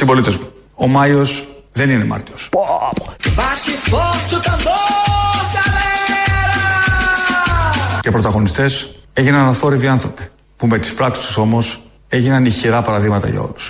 Συμπολίτες μου, ο Μάιος δεν είναι Μάρτιος. Και πρωταγωνιστές έγιναν αθόρυβοι άνθρωποι που με τις πράξεις τους όμως έγιναν ηχηρά παραδείγματα για όλους.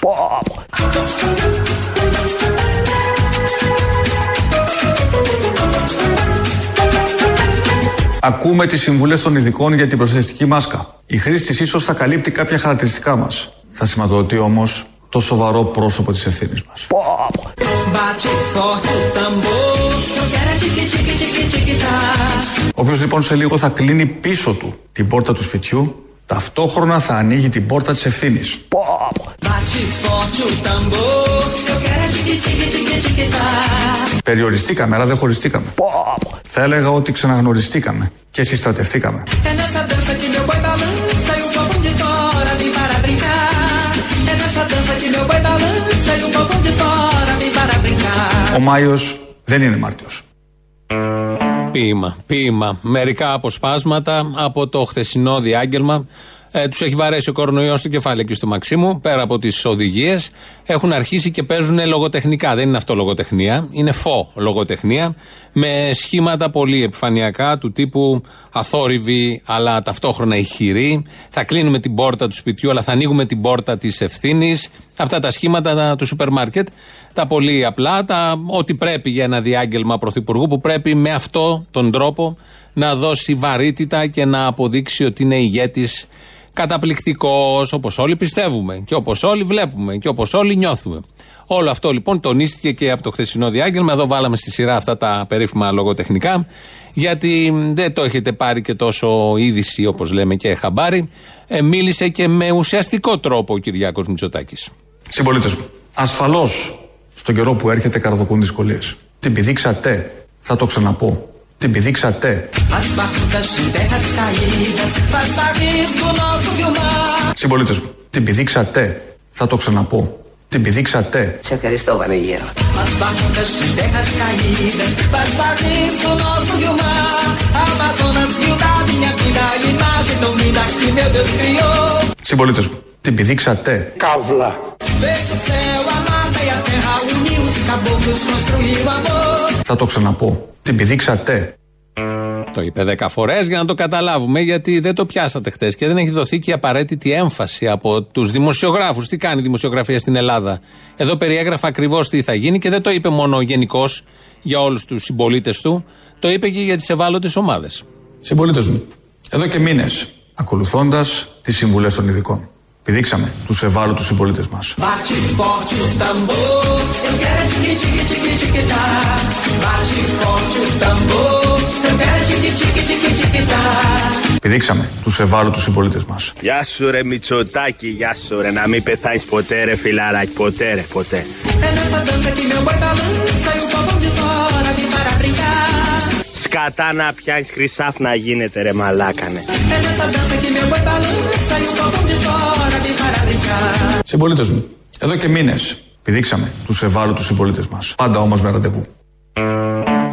Ακούμε τις συμβουλές των ειδικών για την προστατευτική μάσκα. Η χρήση της ίσως θα καλύπτει κάποια χαρακτηριστικά μας. Θα σηματοδοτεί όμως το σοβαρό πρόσωπο της ευθύνης μας. Όποιος λοιπόν σε λίγο θα κλείνει πίσω του την πόρτα του σπιτιού ταυτόχρονα θα ανοίγει την πόρτα της ευθύνης. Περιοριστήκαμε, αλλά δεν χωριστήκαμε. Θα έλεγα ότι ξαναγνωριστήκαμε και συστρατευτήκαμε. Ο Μάιος δεν είναι Μάρτιος. Ποίημα, ποίημα. Μερικά αποσπάσματα από το χθεσινό διάγγελμα. Ε, τους έχει βαρέσει ο κορονοϊός στο κεφάλι και στο Μαξίμου, πέρα από τις οδηγίες. Έχουν αρχίσει και παίζουν λογοτεχνικά. Δεν είναι αυτό λογοτεχνία, είναι φω λογοτεχνία. Με σχήματα πολύ επιφανειακά του τύπου αθόρυβη, αλλά ταυτόχρονα ηχηρή. Θα κλείνουμε την πόρτα του σπιτιού, αλλά θα ανοίγουμε την πόρτα της ευθύνης. Αυτά τα σχήματα του σούπερ μάρκετ, τα πολύ απλά, τα ό,τι πρέπει για ένα διάγγελμα πρωθυπουργού που πρέπει με αυτό τον τρόπο να δώσει βαρύτητα και να αποδείξει ότι είναι ηγέτης καταπληκτικός, όπως όλοι πιστεύουμε και όπως όλοι βλέπουμε και όπως όλοι νιώθουμε. Όλο αυτό λοιπόν τονίστηκε και από το χθεσινό διάγγελμα. Εδώ βάλαμε στη σειρά αυτά τα περίφημα λογοτεχνικά, γιατί δεν το έχετε πάρει και τόσο είδηση όπως λέμε και χαμπάρι. Ε, μίλησε και με ουσιαστικό τρόπο ο Κυριάκος Μητσοτάκης. Συμπολίτες μου, ασφαλώς στον καιρό που έρχεται καρδοκούν δυσκολίες. Την πηδήξατε, θα το ξαναπώ. Την πηδήξατε; Συμπολίτε μου, την πηδήξατε, θα το ξαναπώ. Την πηδήξατε; Σε ευχαριστώ Βανεγέρο. Συμπολίτε μου, την πηδήξατε; Καύλα. Θα το ξαναπώ. Την πηδήξατε. Το είπε δέκα φορές για να το καταλάβουμε, γιατί δεν το πιάσατε χθες και δεν έχει δοθεί και η απαραίτητη έμφαση από τους δημοσιογράφους. Τι κάνει η δημοσιογραφία στην Ελλάδα; Εδώ περιέγραφα ακριβώς τι θα γίνει και δεν το είπε μόνο γενικώ για όλους τους συμπολίτες του, το είπε και για τις ευάλωτες ομάδες. Συμπολίτες μου, εδώ και μήνες ακολουθώντας τις συμβουλές των ειδικών. Πηδήξαμε τους ευάλωτους συμπολίτες μας. Πηδήξαμε τους ευάλωτους συμπολίτες μας. Γεια σου ρε Μητσοτάκη, γεια σου ρε, να μην πεθάεις ποτέ ρε φιλαράκι, ποτέ ρε, ποτέ. Σκατά να πιάνεις χρυσάφ να γίνεται ρε μαλάκανε. Συμπολίτες μου, εδώ και μήνες πηδήξαμε τους ευάλωτους συμπολίτες μας. Πάντα όμως με ραντεβού.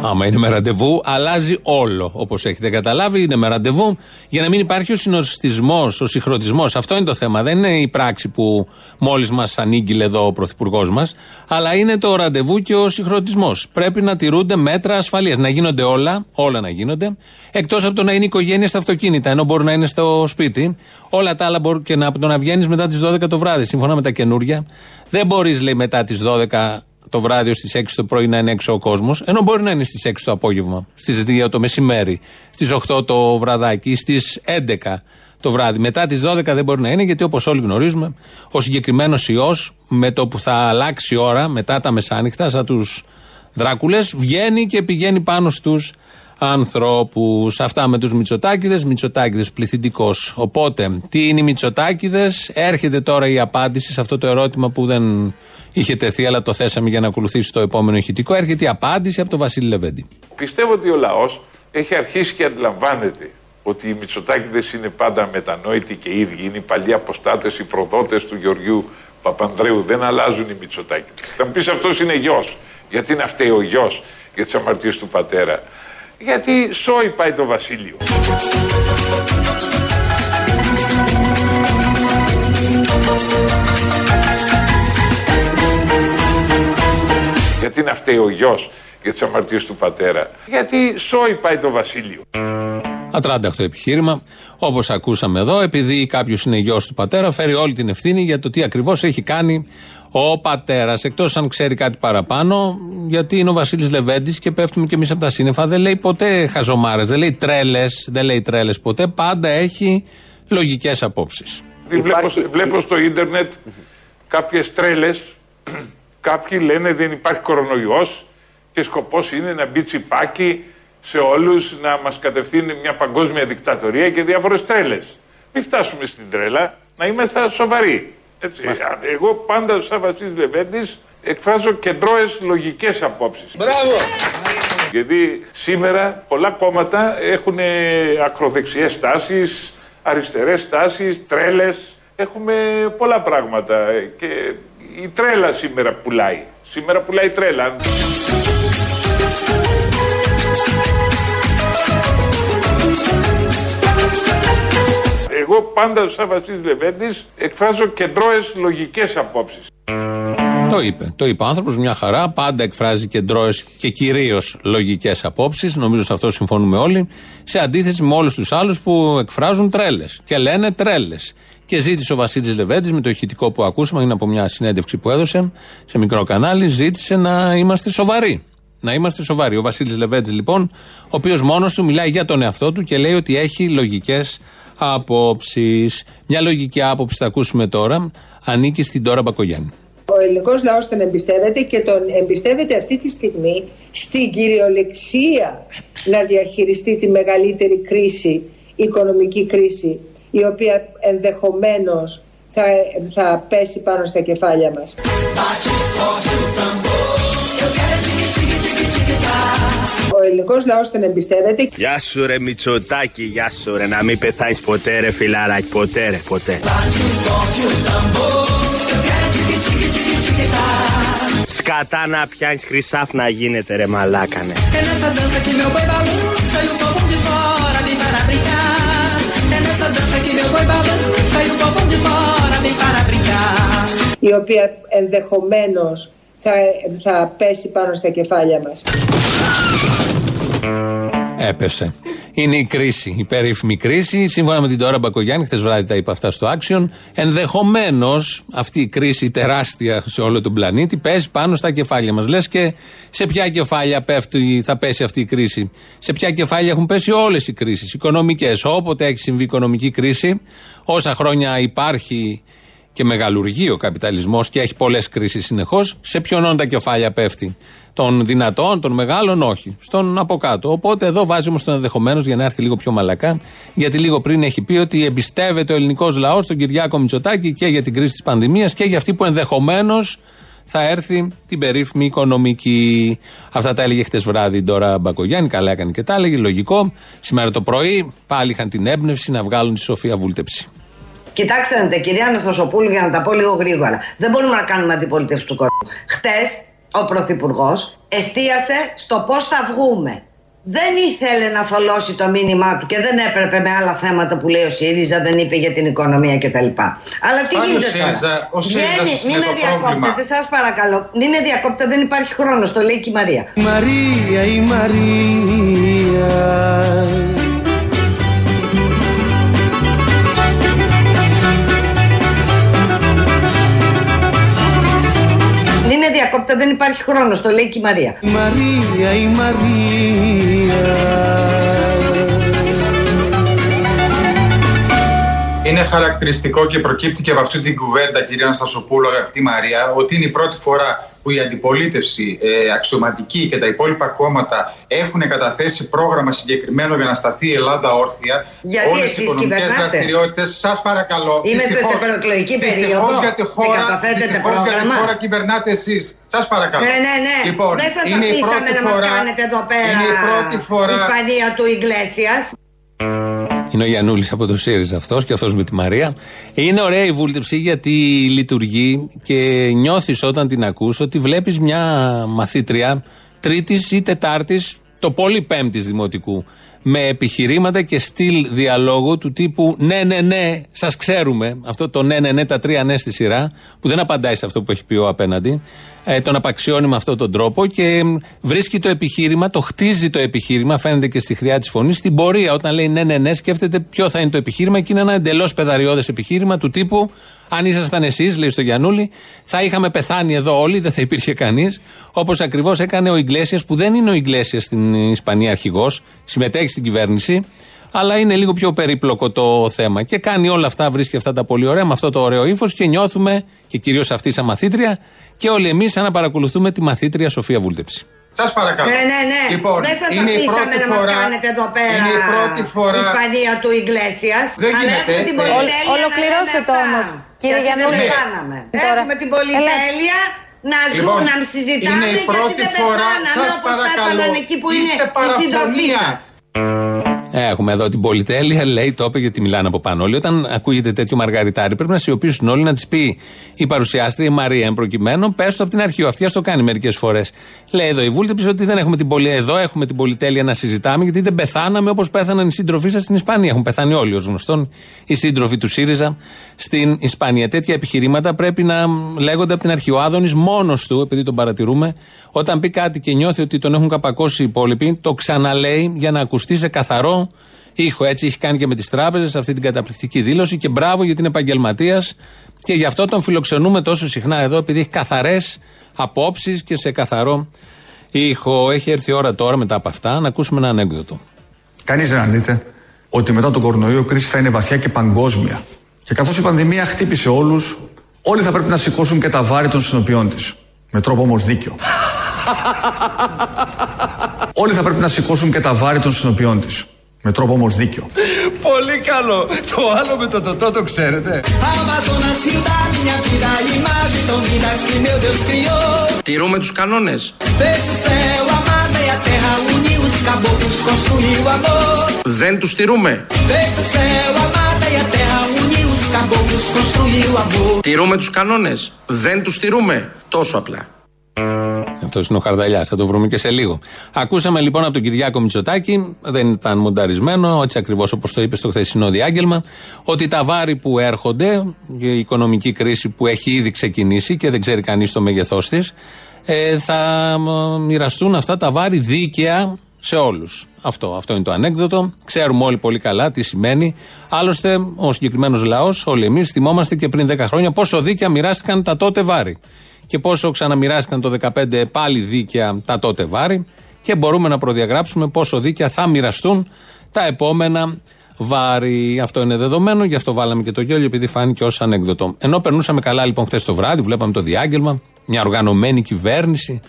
Άμα είναι με ραντεβού, αλλάζει όλο. Όπως έχετε καταλάβει, είναι με ραντεβού για να μην υπάρχει ο συνοστισμό, ο συγχρονισμός. Αυτό είναι το θέμα. Δεν είναι η πράξη που μόλις μας ανήγγειλε εδώ ο Πρωθυπουργός μας, αλλά είναι το ραντεβού και ο συγχρονισμός. Πρέπει να τηρούνται μέτρα ασφαλείας. Να γίνονται όλα, όλα να γίνονται, εκτός από το να είναι οικογένεια στα αυτοκίνητα, ενώ μπορεί να είναι στο σπίτι. Όλα τα άλλα μπορεί και να, το να βγαίνεις μετά τις 12 το βράδυ, σύμφωνα με τα καινούρια. Δεν μπορείς, λέει, μετά τις 12 το βράδυ στι 6 το πρωί να είναι έξω ο κόσμος, ενώ μπορεί να είναι στις 6 το απόγευμα, στις 2 το μεσημέρι, στις 8 το βραδάκι, στις 11 το βράδυ. Μετά τις 12 δεν μπορεί να είναι, γιατί όπως όλοι γνωρίζουμε, ο συγκεκριμένος ιός με το που θα αλλάξει η ώρα, μετά τα μεσάνυχτα, σαν τους Δράκουλες, βγαίνει και πηγαίνει πάνω στους ανθρώπους. Αυτά με τους Μητσοτάκηδες. Μητσοτάκηδες πληθυντικός. Οπότε, τι είναι οι Μητσοτάκηδες, έρχεται τώρα η απάντηση σε αυτό το ερώτημα που δεν είχε τεθεί, αλλά το θέσαμε για να ακολουθήσει το επόμενο ηχητικό. Έρχεται η απάντηση από τον Βασίλη Λεβέντη. Πιστεύω ότι ο λαός έχει αρχίσει και αντιλαμβάνεται ότι οι Μητσοτάκηδες είναι πάντα μετανόητοι και ίδιοι. Είναι οι παλιοί αποστάτες, οι προδότες του Γεωργιού Παπανδρέου. Δεν αλλάζουν οι Μητσοτάκηδες. Θα μου πεις αυτός είναι γιος. Γιατί είναι αυτό ο γιος για τις αμαρτίες του πατέρα. Γιατί σόι πάει το βασίλειο. Γιατί να φταίει ο γιος για τις αμαρτίες του πατέρα. Γιατί σόι πάει το βασίλειο. Ατράνταχτο επιχείρημα. Όπως ακούσαμε εδώ, επειδή κάποιος είναι γιος του πατέρα, φέρει όλη την ευθύνη για το τι ακριβώς έχει κάνει ο πατέρας. Εκτός αν ξέρει κάτι παραπάνω, γιατί είναι ο Βασίλης Λεβέντης και πέφτουμε κι εμείς από τα σύννεφα. Δεν λέει ποτέ χαζομάρες, δεν λέει τρέλες, δεν λέει τρέλες ποτέ. Πάντα έχει λογικές απόψεις. Βλέπω, βλέπω στο ίντερνετ κάποιες τρέλες. Κάποιοι λένε δεν υπάρχει κορονοϊός και σκοπός είναι να μπει τσιπάκι σε όλους να μας κατευθύνει μια παγκόσμια δικτατορία και διάφορες τρέλες. Μην φτάσουμε στην τρέλα, να είμαστε σοβαροί. Έτσι. Εγώ πάντα σαν Βασίλης Λεβέντης εκφράζω κεντρώες λογικές απόψεις. Μπράβο! Γιατί σήμερα πολλά κόμματα έχουν ακροδεξιές τάσεις, αριστερές τάσεις, τρέλες. Έχουμε πολλά πράγματα και η τρέλα σήμερα πουλάει. Σήμερα πουλάει τρέλα. Εγώ πάντα σαν Βασίλης Λεβέντης εκφράζω κεντρώες λογικές απόψεις. Το είπε. Το είπε ο άνθρωπος μια χαρά. Πάντα εκφράζει κεντρώες και κυρίως λογικές απόψεις. Νομίζω σε αυτό συμφωνούμε όλοι. Σε αντίθεση με όλους τους άλλους που εκφράζουν τρέλες και λένε τρέλες. Και ζήτησε ο Βασίλης Λεβέντης με το ηχητικό που ακούσαμε, είναι από μια συνέντευξη που έδωσε σε μικρό κανάλι, ζήτησε να είμαστε σοβαροί. Να είμαστε σοβαροί. Ο Βασίλης Λεβέντης, λοιπόν, ο οποίος μόνος του μιλάει για τον εαυτό του και λέει ότι έχει λογικές απόψει. Μια λογική άποψη θα ακούσουμε τώρα, ανήκει στην Τώρα Μπακογιάννη. Ο ελληνικός λαός τον εμπιστεύεται και τον εμπιστεύεται αυτή τη στιγμή στην κυριολεξία να διαχειριστεί τη μεγαλύτερη κρίση, οικονομική κρίση, η οποία ενδεχομένως θα, θα πέσει πάνω στα κεφάλια μας. Ελληνικός λαός τον εμπιστεύεται. Γεια σου ρε Μητσοτάκη, γεια σου ρε να μην πεθάνεις ποτέ ρε φιλαράκι, ποτέ ρε, ποτέ. Σκατά να πιάνεις χρυσάφ να γίνεται ρε μαλάκανε. η οποία ενδεχομένως θα, θα πέσει πάνω στα κεφάλια μας. Έπεσε. Είναι η κρίση, η περίφημη κρίση. Σύμφωνα με την Τώρα Μπακογιάννη, χθες βράδυ τα είπα αυτά στο Action. Ενδεχομένως αυτή η κρίση τεράστια σε όλο τον πλανήτη πέσει πάνω στα κεφάλια μας. Λες και σε ποια κεφάλια πέφτει, θα πέσει αυτή η κρίση. Σε ποια κεφάλια έχουν πέσει όλες οι κρίσεις, οικονομικές. Όποτε έχει συμβεί οικονομική κρίση, όσα χρόνια υπάρχει και μεγαλουργεί ο καπιταλισμός και έχει πολλές κρίσεις συνεχώς, σε ποιον τα κεφάλια πέφτει; Των δυνατών, των μεγάλων, όχι. Στον από κάτω. Οπότε εδώ βάζει όμω τον ενδεχομένως για να έρθει λίγο πιο μαλακά, γιατί λίγο πριν έχει πει ότι εμπιστεύεται ο ελληνικός λαός τον Κυριάκο Μητσοτάκη και για την κρίση της πανδημίας και για αυτή που ενδεχομένως θα έρθει την περίφημη οικονομική. Αυτά τα έλεγε χτες βράδυ τώρα Μπακογιάννη, καλά έκανε και τα έλεγε, λογικό. Σήμερα το πρωί πάλι είχαν την έμπνευση να βγάλουν τη Σοφία Βούλτεψη. Κοιτάξτε να κυρία Αναστασοπούλου, για να τα πω λίγο γρήγορα. Δεν μπορούμε να κάνουμε αντιπολίτευση του κόσμου. Χτες ο Πρωθυπουργός εστίασε στο πώς θα βγούμε. Δεν ήθελε να θολώσει το μήνυμά του και δεν έπρεπε με άλλα θέματα που λέει ο ΣΥΡΙΖΑ, δεν είπε για την οικονομία κτλ. Αλλά τι γίνεται τώρα; Ο Βγαίνει, μην με διακόπτετε, σας παρακαλώ. Μην με διακόπτετε, δεν υπάρχει χρόνος. Το λέει και η Μαρία. Μαρία, η Μαρία. Μην με διακόπτετε, δεν υπάρχει χρόνος. Το λέει και η Μαρία. Μαρία, η Μαρία. Είναι χαρακτηριστικό και προκύπτει και από αυτή την κουβέντα, κυρία Αναστασοπούλου, αγαπητή Μαρία, ότι είναι η πρώτη φορά που η αντιπολίτευση ε, αξιωματική και τα υπόλοιπα κόμματα έχουν καταθέσει πρόγραμμα συγκεκριμένο για να σταθεί η Ελλάδα όρθια. Γιατί Όλες εσείς οι οικονομικές κυβερνάτε; δραστηριότητες. Σας παρακαλώ. Είμαστε δυστυχώς- σε προεκλογική δυστυχώς περίοδο για τη και χώρα, καταθέτετε δυστυχώς για τη πρόγραμμα. χώρα κυβερνάτε εσείς. Σας παρακαλώ. Ναι, ναι, ναι. Λοιπόν, δεν σας είναι η αφήσαμε πρώτη να μας φορά- κάνετε εδώ πέρα Είναι η πρώτη φορά. Ισπανία του Ιγκλέσιας. Είναι ο Γιανούλης από το ΣΥΡΙΖΑ αυτός και αυτός με τη Μαρία. Είναι ωραία η βούλτεψη γιατί λειτουργεί και νιώθεις όταν την ακούς ότι βλέπεις μια μαθήτρια τρίτης ή τετάρτης, το πολύ πέμπτης δημοτικού. Με επιχειρήματα και στυλ διαλόγου του τύπου ναι, ναι, ναι, σας ξέρουμε. Αυτό το ναι, ναι, ναι, τα τρία ναι στη σειρά, που δεν απαντάει σε αυτό που έχει πει ο απέναντι. Ε, τον απαξιώνει με αυτόν τον τρόπο και βρίσκει το επιχείρημα, το χτίζει το επιχείρημα, φαίνεται και στη χρειά της φωνής, στην πορεία. Όταν λέει ναι, ναι, ναι, σκέφτεται ποιο θα είναι το επιχείρημα και είναι ένα εντελώς πεδαριώδες επιχείρημα του τύπου αν ήσασταν εσείς, λέει στο Γιανούλη, θα είχαμε πεθάνει εδώ όλοι, δεν θα υπήρχε κανείς. Όπως ακριβώς έκανε ο Ιγκλέσιας, που δεν είναι ο Ιγκλέσιας στην Ισπανία αρχηγός, συμμετέχει στην κυβέρνηση, αλλά είναι λίγο πιο περίπλοκο το θέμα. Και κάνει όλα αυτά, βρίσκει αυτά τα πολύ ωραία, με αυτό το ωραίο ύφος και νιώθουμε, και κυρίως αυτή σαν μαθήτρια, και όλοι εμείς σαν να παρακολουθούμε τη μαθήτρια Σοφία Βούλτεψη. Σας παρακαλώ. Ναι, ναι, ναι. Λοιπόν, δεν σας είναι η αφήσαμε πρώτη να μας φορά- κάνετε εδώ πέρα είναι η πρώτη φορά- Ισπανία του Ιγκλέσιας. Δεν αλλά γίνεται έχουμε την έτσι. πολυτέλεια Ολ- ολοκληρώστε να το λέμε όμως, αυτά. κύριε Γιατί Γιαννούλη. Δεν πεθάναμε. Τώρα. Έχουμε την πολυτέλεια να Λοιπόν, ζούμε, να συζητάμε είναι η γιατί πρώτη δεν φορά, πεθάναμε σας όπως παρακαλώ, πέθαναν εκεί που είναι είστε οι σύντροφοί παραφωνίας. σας. Έχουμε εδώ την πολυτέλεια, λέει, το είπε γιατί μιλάνε από πάνω όλοι. Όταν ακούγεται τέτοιο μαργαριτάρι, πρέπει να σιωπήσουν όλοι να της πει η παρουσιάστρια, η Μαρία, εν προκειμένου, πες το από την αρχή. Ο Αυτιάς το κάνει μερικές φορές. Λέει εδώ η Βούλτεψη ότι δεν έχουμε την πολυ... εδώ έχουμε την πολυτέλεια να συζητάμε, γιατί δεν πεθάναμε όπως πέθαναν οι σύντροφοί σας στην Ισπανία. Έχουν πεθάνει όλοι ως γνωστόν οι σύντροφοι του ΣΥΡΙΖΑ στην Ισπανία. Τέτοια επιχειρήματα πρέπει να λέγονται από την αρχή. Ο Άδωνης μόνος του, επειδή τον παρατηρούμε, όταν πει κάτι και νιώθει ότι τον έχουν καπακώσει οι υπόλοιποι, το ξαναλέει για να ακουστεί σε καθαρό ήχο. Έτσι έχει κάνει και με τις τράπεζες αυτή την καταπληκτική δήλωση και μπράβο γιατί είναι επαγγελματίας και γι' αυτό τον φιλοξενούμε τόσο συχνά εδώ, επειδή έχει καθαρές απόψεις και σε καθαρό ήχο. Έχει έρθει η ώρα τώρα μετά από αυτά να ακούσουμε ένα ανέκδοτο. Κανείς δεν αρνείται ότι μετά τον κορονοϊό η κρίση θα είναι βαθιά και παγκόσμια. Και καθώς η πανδημία χτύπησε όλους, όλοι θα πρέπει να σηκώσουν και τα βάρη των συνοποιών της. Με τρόπο όμως δίκαιο. όλοι θα πρέπει να σηκώσουν και τα βάρη των συνοποιών της. Με τρόπο όμως δίκιο. Πολύ καλό. Το άλλο με το το, το ξέρετε. Τηρούμε τους κανόνες. Δεν τους τηρούμε. Τηρούμε τους κανόνες. Δεν τους τηρούμε. Τόσο απλά. Αυτός είναι ο Χαρδαλιάς, θα το βρούμε και σε λίγο. Ακούσαμε λοιπόν από τον Κυριάκο Μητσοτάκη, δεν ήταν μονταρισμένο, έτσι ακριβώς όπως το είπε στο χθεσινό διάγγελμα, ότι τα βάρη που έρχονται, η οικονομική κρίση που έχει ήδη ξεκινήσει και δεν ξέρει κανείς το μέγεθός της, ε, θα μ, μοιραστούν αυτά τα βάρη δίκαια σε όλους. Αυτό, αυτό είναι το ανέκδοτο. Ξέρουμε όλοι πολύ καλά τι σημαίνει. Άλλωστε, ο συγκεκριμένος λαός, όλοι εμείς, θυμόμαστε και πριν 10 χρόνια πόσο δίκαια μοιράστηκαν τα τότε βάρη και πόσο ξαναμοιράστηκαν το 2015 πάλι δίκαια τα τότε βάρη και μπορούμε να προδιαγράψουμε πόσο δίκαια θα μοιραστούν τα επόμενα βάρη. Αυτό είναι δεδομένο, γι' αυτό βάλαμε και το γέλιο, επειδή φάνηκε ως ανέκδοτο. Ενώ περνούσαμε καλά λοιπόν χθες το βράδυ, βλέπαμε το διάγγελμα, μια οργανωμένη κυβέρνηση,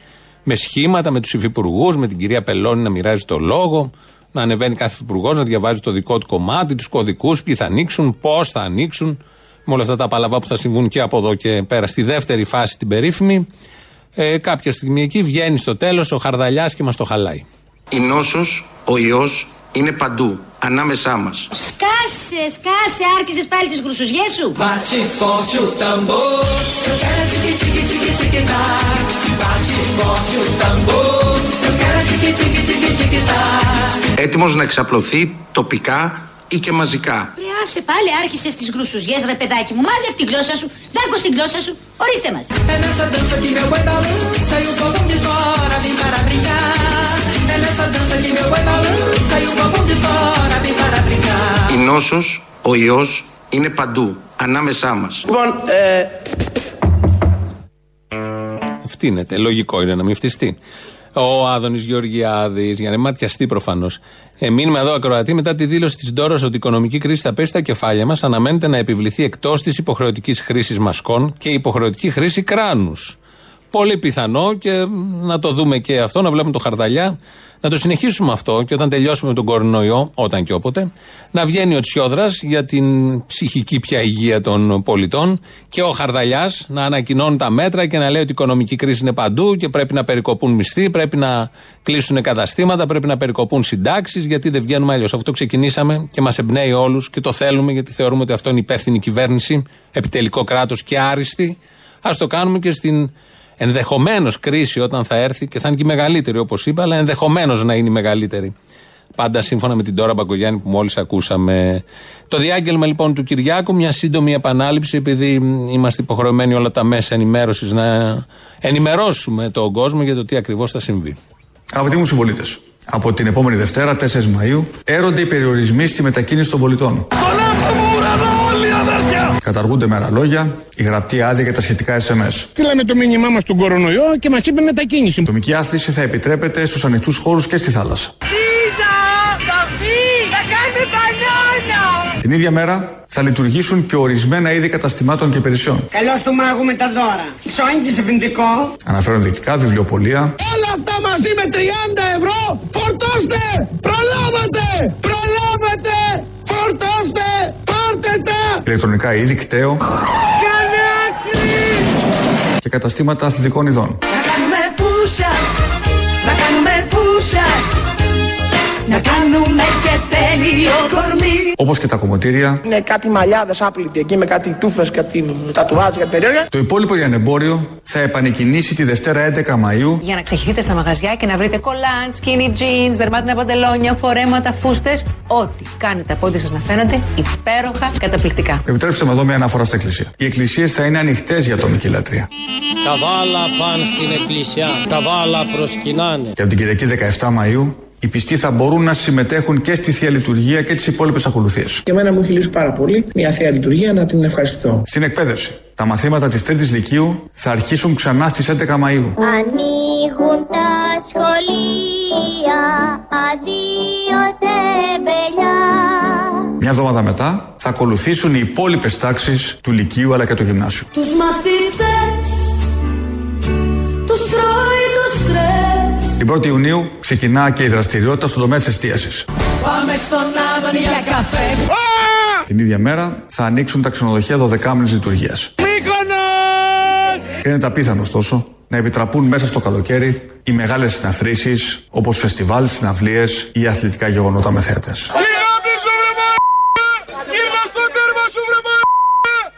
με σχήματα, με τους υφυπουργούς, με την κυρία Πελώνη να μοιράζει το λόγο, να ανεβαίνει κάθε υφυπουργός, να διαβάζει το δικό του κομμάτι, τους κωδικούς, ποιοι θα ανοίξουν, πώς θα ανοίξουν, με όλα αυτά τα παλαβά που θα συμβούν και από εδώ και πέρα. Στη δεύτερη φάση, την περίφημη, ε, κάποια στιγμή εκεί βγαίνει στο τέλος ο Χαρδαλιάς και μας το χαλάει. Η νόσος, ο ιός, είναι παντού. Ανάμεσά μας. Σκάσε, σκάσε, άρχισες πάλι τις γρουσουζιές σου. Bate forte o tambor, eu quero tique tique tique tique tá. Bate forte o tambor, eu quero tique tique tique tique tá. Έτοιμος να εξαπλωθεί τοπικά ή και μαζικά. Ρε, άσε πάλι άρχισες τις γρουσουζιές ρε παιδάκι μου. Μάζευ τη γλώσσα σου, δάκω στην γλώσσα σου. Ορίστε μας. É nessa dança que meu boi balança e o povão de fora vem para brincar. É nessa dança que meu boi balança e o povão de fora vem para brincar. Η νόσος, ο ιός, είναι παντού. Ανάμεσά μας. Φτύνεται. Λογικό είναι να μην φτιστεί. Ο Άδωνης Γεωργιάδης, για να μην ματιαστεί προφανώς. Ε, μείνουμε εδώ ακροατή μετά τη δήλωση της Ντόρας ότι η οικονομική κρίση θα πέσει στα κεφάλια μας. Αναμένεται να επιβληθεί εκτός της υποχρεωτικής χρήσης μασκών και υποχρεωτική χρήση κράνους. Πολύ πιθανό και να το δούμε και αυτό, να βλέπουμε το χαρδαλιά, να το συνεχίσουμε αυτό και όταν τελειώσουμε με τον κορονοϊό, όταν και όποτε, να βγαίνει ο Τσιόδρας για την ψυχική πια υγεία των πολιτών και ο Χαρδαλιάς να ανακοινώνει τα μέτρα και να λέει ότι η οικονομική κρίση είναι παντού και πρέπει να περικοπούν μισθοί, πρέπει να κλείσουν καταστήματα, πρέπει να περικοπούν συντάξεις, γιατί δεν βγαίνουμε αλλιώς. Αυτό ξεκινήσαμε και μας εμπνέει όλους και το θέλουμε γιατί θεωρούμε ότι αυτό είναι υπεύθυνη κυβέρνηση, επιτελικό κράτος και άριστη. Α το κάνουμε και στην ενδεχομένως κρίση όταν θα έρθει και θα είναι και η μεγαλύτερη όπως είπα, αλλά ενδεχομένως να είναι η μεγαλύτερη. Πάντα σύμφωνα με την Τώρα Μπαγκογιάννη που μόλις ακούσαμε. Το διάγγελμα λοιπόν του Κυριάκου, μια σύντομη επανάληψη, επειδή μ, είμαστε υποχρεωμένοι όλα τα μέσα ενημέρωσης να ενημερώσουμε τον κόσμο για το τι ακριβώς θα συμβεί. Αγαπητοί μου συμπολίτες, από την επόμενη Δευτέρα, 4 Μαου, έρονται οι περιορισμοί στη μετακίνηση των πολιτών. Καταργούνται με άλλα λόγια η γραπτή άδεια και τα σχετικά SMS. Στείλαμε το μήνυμά μας στον κορονοϊό και μας είπε μετακίνηση. Η ατομική άθληση θα επιτρέπεται στους ανοιχτούς χώρους και στη θάλασσα. Λίζα, θα βγει, θα κάνει μπανάνα. Την ίδια μέρα θα λειτουργήσουν και ορισμένα είδη καταστημάτων και υπηρεσιών. Καλώ του μάγου με τα δώρα. Ψώνι σε φυντικό. Αναφέρω ενδεικτικά βιβλιοπολία, Όλα αυτά μαζί με 30 ευρώ φορτώστε! Προλάβατε! Προλάβατε! Φορτώστε! Πάρτε τα! ηλεκτρονικά είδη, κταίο και καταστήματα αθλητικών ειδών. Να κάνουμε πούσας, να κάνουμε πούσας, να κάνουμε και τέλειο κορμί. Όπως και τα κομμωτήρια, Είναι κάτι μαλλιάδες άπλητοι εκεί με κάτι τούφες, κάτι τατουάζ, κάτι περίεργα. το υπόλοιπο λιανεμπόριο θα επανεκκινήσει τη Δευτέρα 11 Μαου Για να ξεχυθείτε στα μαγαζιά και να βρείτε κολάν, skinny jeans, δερμάτινα παντελόνια, φορέματα, φούστες. Ό,τι κάνει τα πόδια σας να φαίνονται υπέροχα, καταπληκτικά. Επιτρέψτε με εδώ μια αναφορά στην Εκκλησία. Οι εκκλησίες θα είναι ανοιχτές για ατομική λατρεία. Καβάλα πάνε στην εκκλησιά, καβάλα προσκυνάνε. Και από την Κυριακή 17 Μαου, οι πιστοί θα μπορούν να συμμετέχουν και στη θεία λειτουργία και τις υπόλοιπες ακολουθίες. Και εμένα μου έχει λύσει πάρα πολύ μια θεία λειτουργία να την ευχαριστηθώ. Στην εκπαίδευση, τα μαθήματα της Τρίτης Λυκείου θα αρχίσουν ξανά στις 11 Μαου. Ανοίγουν τα σχολεία, αδείο τεμπελιά. Μια εβδομάδα μετά θα ακολουθήσουν οι υπόλοιπες τάξεις του Λυκείου αλλά και του Γυμνάσιου. Τους μαθητές, Την 1η Ιουνίου ξεκινά και η δραστηριότητα στον τομέα της εστίασης. Πάμε στον Άδωνη για καφέ. Την ίδια μέρα θα ανοίξουν τα ξενοδοχεία 12 μήνε λειτουργία. Είναι απίθανο ωστόσο να επιτραπούν μέσα στο καλοκαίρι οι μεγάλες συναθρήσεις όπως φεστιβάλ, συναυλίες ή αθλητικά γεγονότα με θέατε.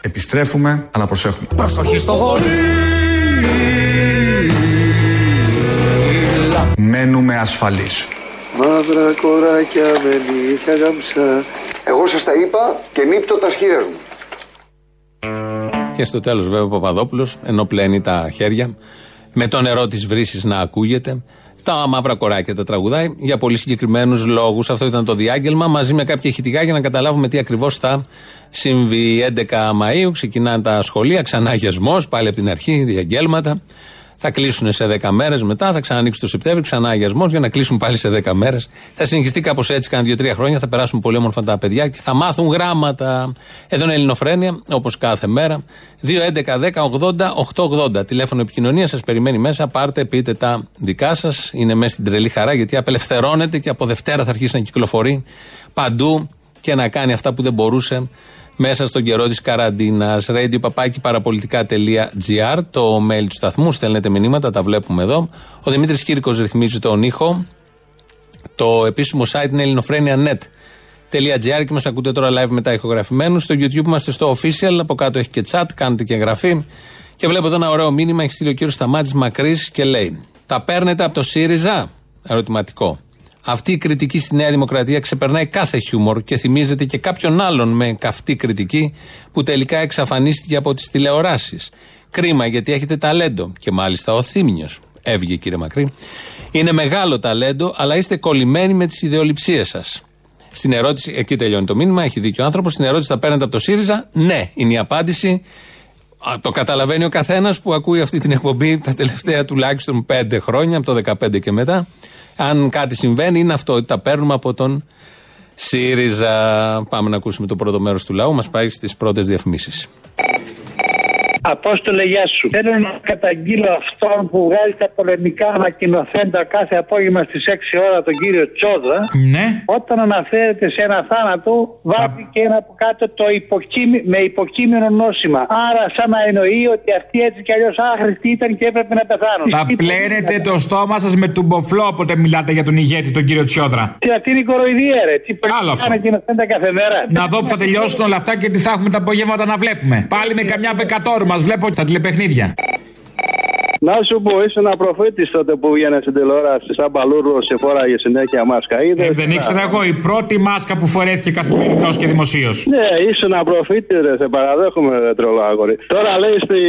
Επιστρέφουμε, αλλά προσέχουμε. Προσοχή στο γορί. Μένουμε ασφαλείς. Μαύρα κοράκια με νύχια γαμψά. Εγώ σας τα είπα και νύπτω τα σχήρες μου. Και στο τέλος, βέβαια, ο Παπαδόπουλος, ενώ πλένει τα χέρια, με το νερό της βρύσης να ακούγεται. Τα μαύρα κοράκια τα τραγουδάει για πολύ συγκεκριμένους λόγους. Αυτό ήταν το διάγγελμα, μαζί με κάποια ηχητικά για να καταλάβουμε τι ακριβώς θα συμβεί. 11 Μαου ξεκινάνε τα σχολεία, ξανά γεσμό, πάλι από την αρχή, διαγγέλματα. Θα κλείσουν σε 10 μέρες μετά, θα ξανανοίξουν το Σεπτέμβριο, ξανά αγιασμός για να κλείσουν πάλι σε 10 μέρες. Θα συνεχιστεί κάπως έτσι, κάνα 2-3 χρόνια, θα περάσουν πολύ όμορφα τα παιδιά και θα μάθουν γράμματα. Εδώ είναι Ελληνοφρένεια, όπως κάθε μέρα. 2-11-10-80-880. Τηλέφωνο επικοινωνίας σας περιμένει μέσα. Πάρτε, πείτε τα δικά σας. Είναι μέσα στην τρελή χαρά γιατί απελευθερώνεται και από Δευτέρα θα αρχίσει να κυκλοφορεί παντού και να κάνει αυτά που δεν μπορούσε μέσα στον καιρό της καραντίνας. Radio παπάκι παραπολιτικά.gr, το mail του σταθμού. Στέλνετε μηνύματα, τα βλέπουμε εδώ. Ο Δημήτρης Κύρκο ρυθμίζει τον ήχο. Το επίσημο site είναι ελληνοφρένια.net.gr και μας ακούτε τώρα live μετά ηχογραφημένους. Στο YouTube είμαστε στο official, από κάτω έχει και chat, κάνετε και εγγραφή. Και βλέπω εδώ ένα ωραίο μήνυμα, έχει στείλει ο κύριος Σταμάτης Μακρύς και λέει: Τα παίρνετε από το ΣΥΡΙΖΑ; Ερωτηματικό. Αυτή η κριτική στη Νέα Δημοκρατία ξεπερνάει κάθε χιούμορ και θυμίζεται και κάποιον άλλον με καυτή κριτική που τελικά εξαφανίστηκε από τις τηλεοράσεις. Κρίμα γιατί έχετε ταλέντο. Και μάλιστα ο Θήμιος. Έβγε κύριε Μακρύ. Είναι μεγάλο ταλέντο, αλλά είστε κολλημένοι με τις ιδεολειψίες σας. Στην ερώτηση, εκεί τελειώνει το μήνυμα, έχει δίκιο ο άνθρωπος. Στην ερώτηση θα παίρνετε από το ΣΥΡΙΖΑ. Ναι, είναι η απάντηση. Α, Το καταλαβαίνει ο καθένας που ακούει αυτή την εκπομπή τα τελευταία τουλάχιστον πέντε χρόνια, από το 2015 και μετά. Αν κάτι συμβαίνει, είναι αυτό ότι τα παίρνουμε από τον ΣΥΡΙΖΑ. Πάμε να ακούσουμε το πρώτο μέρος του λαού. Μας πάει στις πρώτες διαφημίσεις. Απόστολε, γεια σου. Θέλω να καταγγείλω αυτόν που βγάζει τα πολεμικά ανακοινοθέντα κάθε απόγευμα στις 6 ώρα τον κύριο Τσόδα. Ναι. Όταν αναφέρεται σε ένα θάνατο, βάζει και ένα από κάτω το υποκείμη, με υποκείμενο νόσημα. Άρα, σαν να εννοεί ότι αυτοί έτσι κι αλλιώς άχρηστοι ήταν και έπρεπε να πεθάνουν. Θα πλένετε το στόμα σας με τουμποφλό όποτε μιλάτε για τον ηγέτη, τον κύριο Τσιόδρα. Τι αυτή είναι η κοροϊδία, ρε. Τι Άλλο αυτό. ανακοινοθέντα κάθε μέρα. Να δω που θα τελειώσουν όλα αυτά και τι θα έχουμε τα απογεύματα να βλέπουμε. Πάλι με καμιά πεκατόρου μας βλέπω στα τηλεπαιχνίδια. Να σου πω, ήσουν προφήτης τότε που βγαίνει στην τηλεόραση. Σαν παλούρδο σε φόραγε συνέχεια μάσκα. Είδες, Ε, δεν ήξερα εγώ η πρώτη μάσκα που φορέθηκε καθημερινό και δημοσίως. Ναι, ήσουν προφήτη, ρε, σε παραδέχομαι, ρε, τρελό αγόρι. Τώρα λέει στη,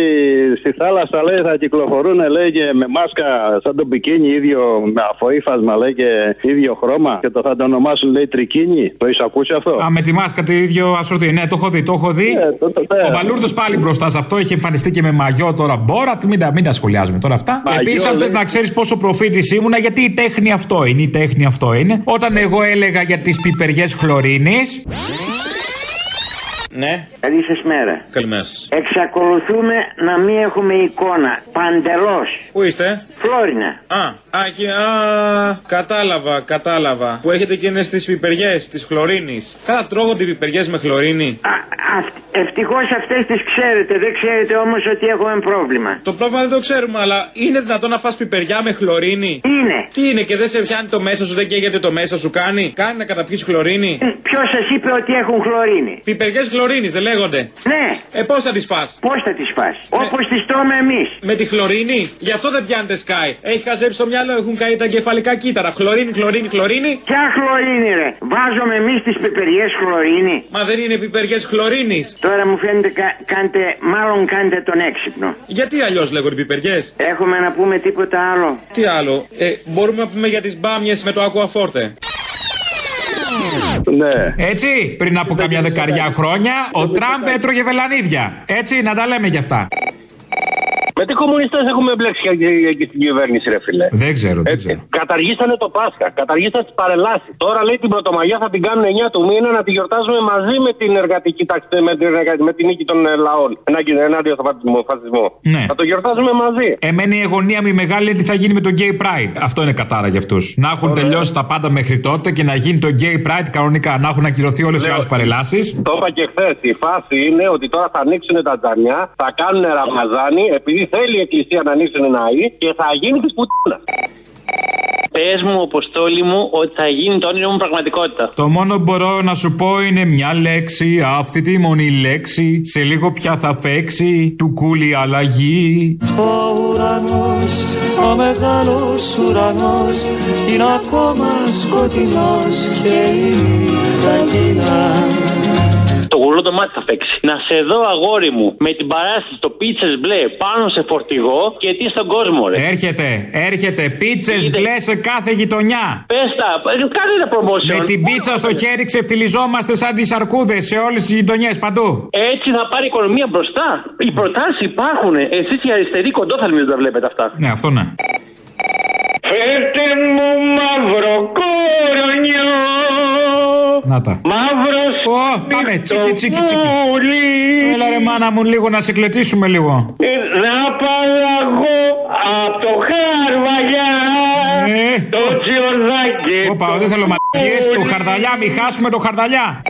στη θάλασσα λέει θα κυκλοφορούν λέει και με μάσκα σαν το μπικίνι, ίδιο με αφοήφασμα λέει και ίδιο χρώμα. Και το θα το ονομάσουν λέει τρικίνι. Το έχεις ακούσει αυτό; Α, με τη μάσκα το ίδιο ασορτή. Ναι, το έχω δει, το έχω δει. Ο Μπαλούρδο πάλι μπροστά σε αυτό είχε εμφανιστεί και με μαγιό τώρα. Μπόρα, μην τα, μην τα σχολιάζουμε τώρα αυτά. Μαγιό, Επίσης, αν θες λέει. να ξέρεις πόσο προφήτης ήμουνα, γιατί η τέχνη αυτό είναι. Η τέχνη αυτό είναι. Όταν εγώ έλεγα για τις πιπεριές χλωρίνης. Ναι. Καλή σα μέρα. Καλημέρα σας. Εξακολουθούμε να μην έχουμε εικόνα. Παντελώς. Πού είστε; Φλόρινα. Α, α, και, α, κατάλαβα, κατάλαβα. Που έχετε εκείνε τι πιπεριές της χλωρίνης. Κάτα τρώγονται οι πιπεριές με χλωρίνη. Ευτυχώς αυτές τις ξέρετε. Δεν ξέρετε όμως ότι έχουμε πρόβλημα. Το πρόβλημα δεν το ξέρουμε, αλλά είναι δυνατόν να φας πιπεριά με χλωρίνη; Είναι. Τι είναι και δεν σε πιάνει το μέσα σου, δεν καίγεται το μέσα σου, κάνει; Κάνει να καταπιείς χλωρίνη; Ποιος σας είπε ότι έχουν χλωρίνη; Πιπεριές χλωρίνης δεν λέγονται; Ναι. Ε, πώς θα τις φας; Πώς θα τις φας; Όπως τις τρώμε εμείς. Με τη χλωρίνη; Γι' αυτό δεν πιάνετε σκάι. Έχει χαζέψει το μυαλό, έχουν καεί τα κεφαλικά κύτταρα. Χλωρίνη, χλωρίνη, χλωρίνη. Ποια χλωρίνη, ρε; Βάζουμε εμείς τις πιπεριές χλωρίνη. Μα δεν είναι πιπεριές χλωρίνης. Τώρα μου φαίνεται κα- κάντε, μάλλον κάντε τον έξυπνο. Γιατί αλλιώς λέγονται πιπεριές; Έχουμε να πούμε τίποτα άλλο. Τι άλλο; Ε, μπορούμε να πούμε για τις μπάμιες με το ακουαφόρτε. Ναι. Έτσι, πριν από καμιά δεκαριά χρόνια, ο Τραμπ έτρωγε βελανίδια. Έτσι, να τα λέμε κι αυτά. Με τι κομμουνιστές έχουμε μπλέξει και- εκεί στην κυβέρνηση, ρε φίλε; Δεν ξέρω, δεν ξέρω. Καταργήσανε το Πάσχα, καταργήσανε τις παρελάσεις. Τώρα λέει την Πρωτομαγιά θα την κάνουν 9 του μήνα να τη γιορτάζουμε μαζί με την εργατική τάξη, με την, εργα- με την νίκη των ε, λαών. Ενάντια ενάντια στο φασισμό. φασισμό. Ναι. Θα το γιορτάζουμε μαζί. Εμένα η αγωνία μου η μεγάλη είναι τι θα γίνει με το Gay Pride. Αυτό είναι κατάρα για αυτούς. Να έχουν τελειώσει τα πάντα μέχρι τότε και να γίνει το Gay Pride κανονικά. Να έχουν ακυρωθεί όλες οι Λέω, άλλες παρελάσεις. Το είπα και χθες. Η φάση είναι ότι τώρα θα ανοίξουν τα τζαμιά, θα κάνουν ραμαζάνι, επειδή θέλει η Εκκλησία να ανοίξουν ναοί και θα γίνει της πουτίνα. Πες μου, Αποστόλη μου, ότι θα γίνει το όνειρό μου πραγματικότητα. Το μόνο που μπορώ να σου πω είναι μια λέξη, αυτή τη μόνη λέξη. Σε λίγο πια θα φέξει του κούλι αλλαγή. Ο ουρανός, ο μεγάλος ουρανός είναι ακόμα σκοτεινός και η νύχτα κοινά. Το γουρλό το μάτι θα παίξει. Να σε δω, αγόρι μου, με την παράσταση το πίτσε μπλε πάνω σε φορτηγό και τι στον κόσμο, ρε. Έρχεται, έρχεται. Πίτσε μπλε σε κάθε γειτονιά. Πες τα, ε, κάνε ένα promotion. Με την πίτσα στο χέρι ξεφτυλιζόμαστε σαν τις αρκούδες σε όλες τις γειτονιές παντού. Έτσι θα πάρει η οικονομία μπροστά. Οι προτάσεις υπάρχουν. Εσείς οι αριστεροί κοντόθαλμοι δεν τα βλέπετε αυτά. Ναι, αυτό ναι. Φέρτε μου μαύρο κορονιό. Να τα. Μαύρος Ω, πάμε, τσίκι, τσίκι, τσίκι. Έλα ρε μάνα μου λίγο να σε κλετήσουμε λίγο. Να παραγώ από το χαρβαλιά. Το τζιορδάκι. Όπα, δεν θέλω μαλακίες, το χαρδαλιά, μη χάσουμε το χαρδαλιά.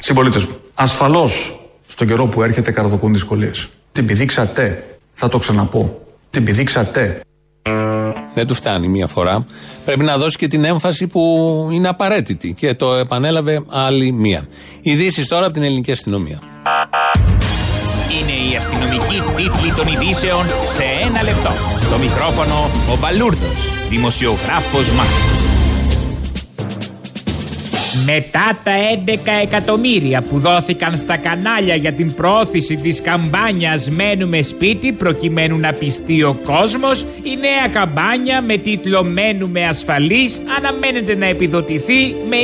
Συμπολίτες μου, ασφαλώς στον καιρό που έρχεται καραδοκούν δυσκολίες. Την πηδήξατε. Θα το ξαναπώ. Την πηδήξατε. Δεν του φτάνει μία φορά. Πρέπει να δώσει και την έμφαση που είναι απαραίτητη. Και το επανέλαβε άλλη μία. Ειδήσεις τώρα από την ελληνική αστυνομία. Είναι η αστυνομική τίτλη των ειδήσεων σε ένα λεπτό. Στο μικρόφωνο ο Μπαλούρδος, δημοσιογράφος Μάρκος. Μετά τα 11 εκατομμύρια που δόθηκαν στα κανάλια για την προώθηση της καμπάνιας «Μένουμε σπίτι» προκειμένου να πιστεί ο κόσμος, η νέα καμπάνια με τίτλο «Μένουμε ασφαλείς» αναμένεται να επιδοτηθεί με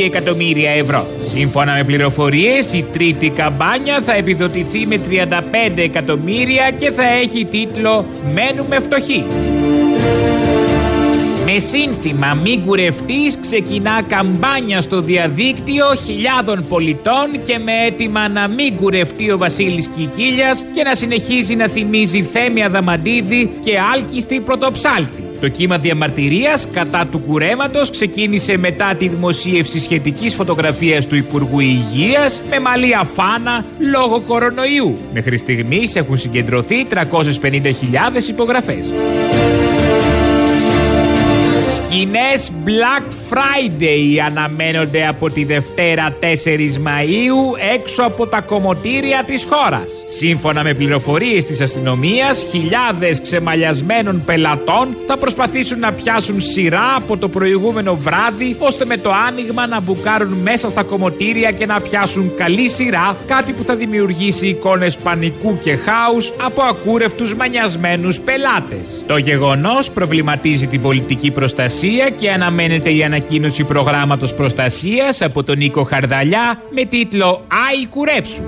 20 εκατομμύρια ευρώ. Σύμφωνα με πληροφορίες, η τρίτη καμπάνια θα επιδοτηθεί με 35 εκατομμύρια και θα έχει τίτλο «Μένουμε φτωχοί». Με σύνθημα «Μην κουρευτείς» ξεκινά καμπάνια στο διαδίκτυο χιλιάδων πολιτών και με αίτημα να μην κουρευτεί ο Βασίλης Κικίλιας και να συνεχίζει να θυμίζει Θέμη Δαμαντίδη και άλκιστη πρωτοψάλτη. Το κύμα διαμαρτυρίας κατά του κουρέματος ξεκίνησε μετά τη δημοσίευση σχετικής φωτογραφίας του Υπουργού Υγείας με μαλλί αφάνα λόγω κορονοϊού. Μέχρι στιγμής έχουν συγκεντρωθεί 350.000 υπογραφές. Σκηνές Black Friday αναμένονται από τη Δευτέρα 4 Μαΐου έξω από τα κομμωτήρια της χώρας. Σύμφωνα με πληροφορίες της αστυνομίας, χιλιάδες ξεμαλιασμένων πελατών θα προσπαθήσουν να πιάσουν σειρά από το προηγούμενο βράδυ ώστε με το άνοιγμα να μπουκάρουν μέσα στα κομμωτήρια και να πιάσουν καλή σειρά, κάτι που θα δημιουργήσει εικόνες πανικού και χάους από ακούρευτους μανιασμένους πελάτες. Το γεγονός προβληματίζει την πολιτική προστασία και αναμένεται η ανακοίνωση προγράμματος προστασίας από τον Νίκο Χαρδαλιά με τίτλο «Άι κουρέψου».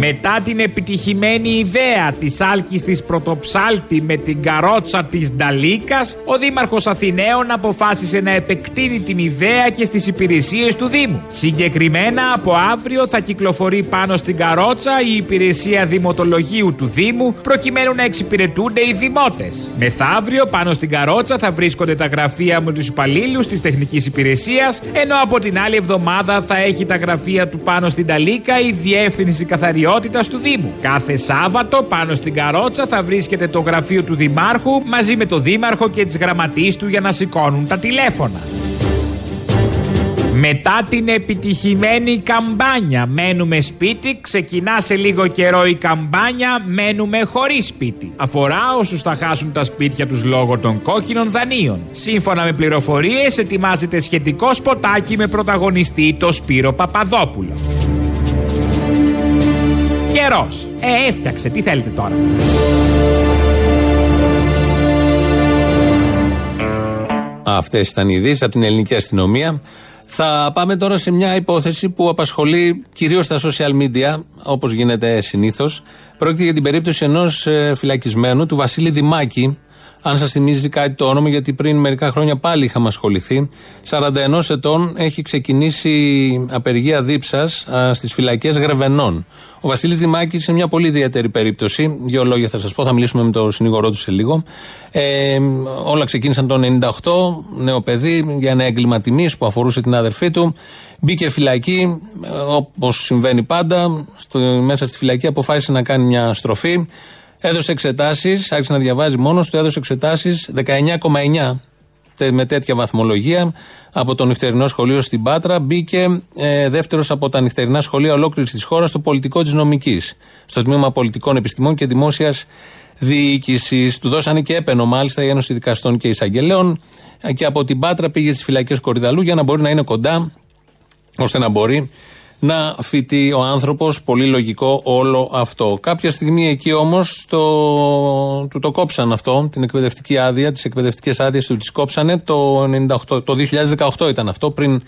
Μετά την επιτυχημένη ιδέα της άλκης της πρωτοψάλτη με την καρότσα της Νταλίκας, ο Δήμαρχος Αθηναίων αποφάσισε να επεκτείνει την ιδέα και στις υπηρεσίες του Δήμου. Συγκεκριμένα από αύριο θα κυκλοφορεί πάνω στην καρότσα η υπηρεσία δημοτολογίου του Δήμου προκειμένου να εξυπηρετούνται οι δημότες. Μεθαύριο πάνω στην καρότσα θα βρίσκονται τα γραφεία με τους υπαλλήλους της τεχνικής υπηρεσίας, ενώ από την άλλη εβδομάδα θα έχει τα γραφεία του πάνω στην Ταλίκα η διεύθυνση καθαριότητας του Δήμου. Κάθε Σάββατο πάνω στην καρότσα θα βρίσκεται το γραφείο του Δημάρχου μαζί με το Δήμαρχο και τις γραμματείς του για να σηκώνουν τα τηλέφωνα. Μετά την επιτυχημένη καμπάνια Μένουμε σπίτι, ξεκινά σε λίγο καιρό η καμπάνια Μένουμε χωρίς σπίτι. Αφορά όσους θα χάσουν τα σπίτια τους λόγω των κόκκινων δανείων. Σύμφωνα με πληροφορίες ετοιμάζεται σχετικό σποτάκι με πρωταγωνιστή το Σπύρο Παπαδόπουλο. Καιρός. Ε, έφτιαξε. Τι θέλετε τώρα; Αυτές ήταν οι ειδήσεις από την ελληνική αστυνομία. Θα πάμε τώρα σε μια υπόθεση που απασχολεί κυρίως τα social media, όπως γίνεται συνήθως. Πρόκειται για την περίπτωση ενός φυλακισμένου, του Βασίλη Δημάκη. Αν σας θυμίζει κάτι το όνομα, γιατί πριν μερικά χρόνια πάλι είχαμε ασχοληθεί. 41 ετών έχει ξεκινήσει απεργία δίψας στις φυλακές Γρεβενών. Ο Βασίλης Δημάκης είναι μια πολύ ιδιαίτερη περίπτωση. Δύο λόγια θα σας πω, θα μιλήσουμε με τον συνήγορό του σε λίγο. Ε, όλα ξεκίνησαν το 98, νέο παιδί, για ένα έγκλημα τιμής που αφορούσε την αδερφή του. Μπήκε φυλακή, όπως συμβαίνει πάντα. Στο, μέσα στη φυλακή αποφάσισε να κάνει μια στροφή. Έδωσε εξετάσεις, άρχισε να διαβάζει μόνος του, έδωσε εξετάσεις 19,9 με τέτοια βαθμολογία από το νυχτερινό σχολείο στην Πάτρα. Μπήκε ε, δεύτερος από τα νυχτερινά σχολεία ολόκληρης της χώρας στο πολιτικό της νομικής. Στο τμήμα πολιτικών επιστημών και δημόσιας διοίκησης. Του δώσανε και έπαινο μάλιστα η Ένωση Δικαστών και Εισαγγελέων. Και από την Πάτρα πήγε στις φυλακές Κορυδαλού για να μπορεί να είναι κοντά, ώστε να μπορεί να φοιτεί ο άνθρωπος. Πολύ λογικό όλο αυτό. Κάποια στιγμή εκεί όμως του το κόψαν αυτό, την εκπαιδευτική άδεια, τις εκπαιδευτικές άδειες του τις κόψανε. Το, 98, το 2018 ήταν αυτό, πριν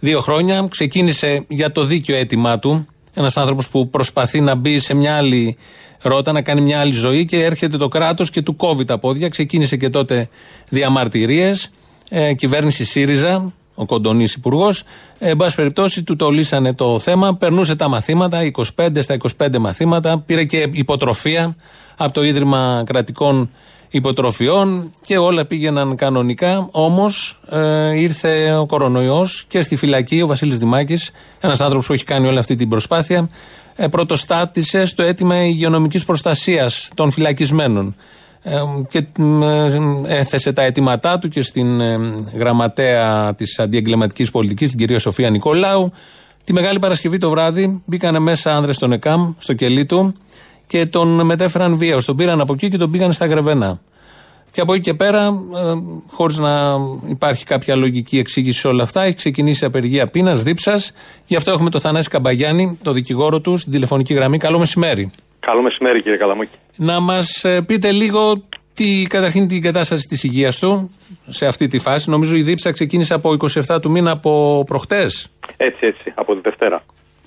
δύο χρόνια. Ξεκίνησε για το δίκαιο αίτημά του. Ένας άνθρωπος που προσπαθεί να μπει σε μια άλλη ρότα, να κάνει μια άλλη ζωή και έρχεται το κράτος και του κόβει τα πόδια. Ξεκίνησε και τότε διαμαρτυρίες. Ε, κυβέρνηση ΣΥΡΙΖΑ, ο Κοντονής Υπουργός. Ε, εν πάση περιπτώσει, του το λύσανε το θέμα. Περνούσε τα μαθήματα, 25 στα 25 μαθήματα. Πήρε και υποτροφία από το Ίδρυμα Κρατικών Υποτροφιών και όλα πήγαιναν κανονικά. Όμως ε, ήρθε ο κορονοϊός και στη φυλακή ο Βασίλης Δημάκης, ένας άνθρωπος που έχει κάνει όλη αυτή την προσπάθεια, ε, πρωτοστάτησε στο αίτημα υγειονομικής προστασίας των φυλακισμένων και έθεσε τα αιτήματά του και στην γραμματέα της αντιεγκληματικής πολιτικής, την κυρία Σοφία Νικολάου. Τη Μεγάλη Παρασκευή το βράδυ μπήκανε μέσα άνδρες στον ΕΚΑΜ, στο κελί του και τον μετέφεραν βία. Τον πήραν από εκεί και τον πήγαν στα Γρεβενά. Και από εκεί και πέρα, χωρίς να υπάρχει κάποια λογική εξήγηση σε όλα αυτά, έχει ξεκινήσει η απεργία πείνας, δίψας. Γι' αυτό έχουμε το Θανάση Καμπαγιάννη, το δικηγόρο του, στην τηλεφωνική γραμμή. Καλό μεσημέρι. Καλό μεσημέρι, κύριε Καλαμούκη. Να μας πείτε λίγο τι, καταρχήν την κατάσταση της υγείας του σε αυτή τη φάση. Νομίζω η δίψα ξεκίνησε από 27 του μήνα από προχτές. Έτσι, έτσι, από τη Δευτέρα.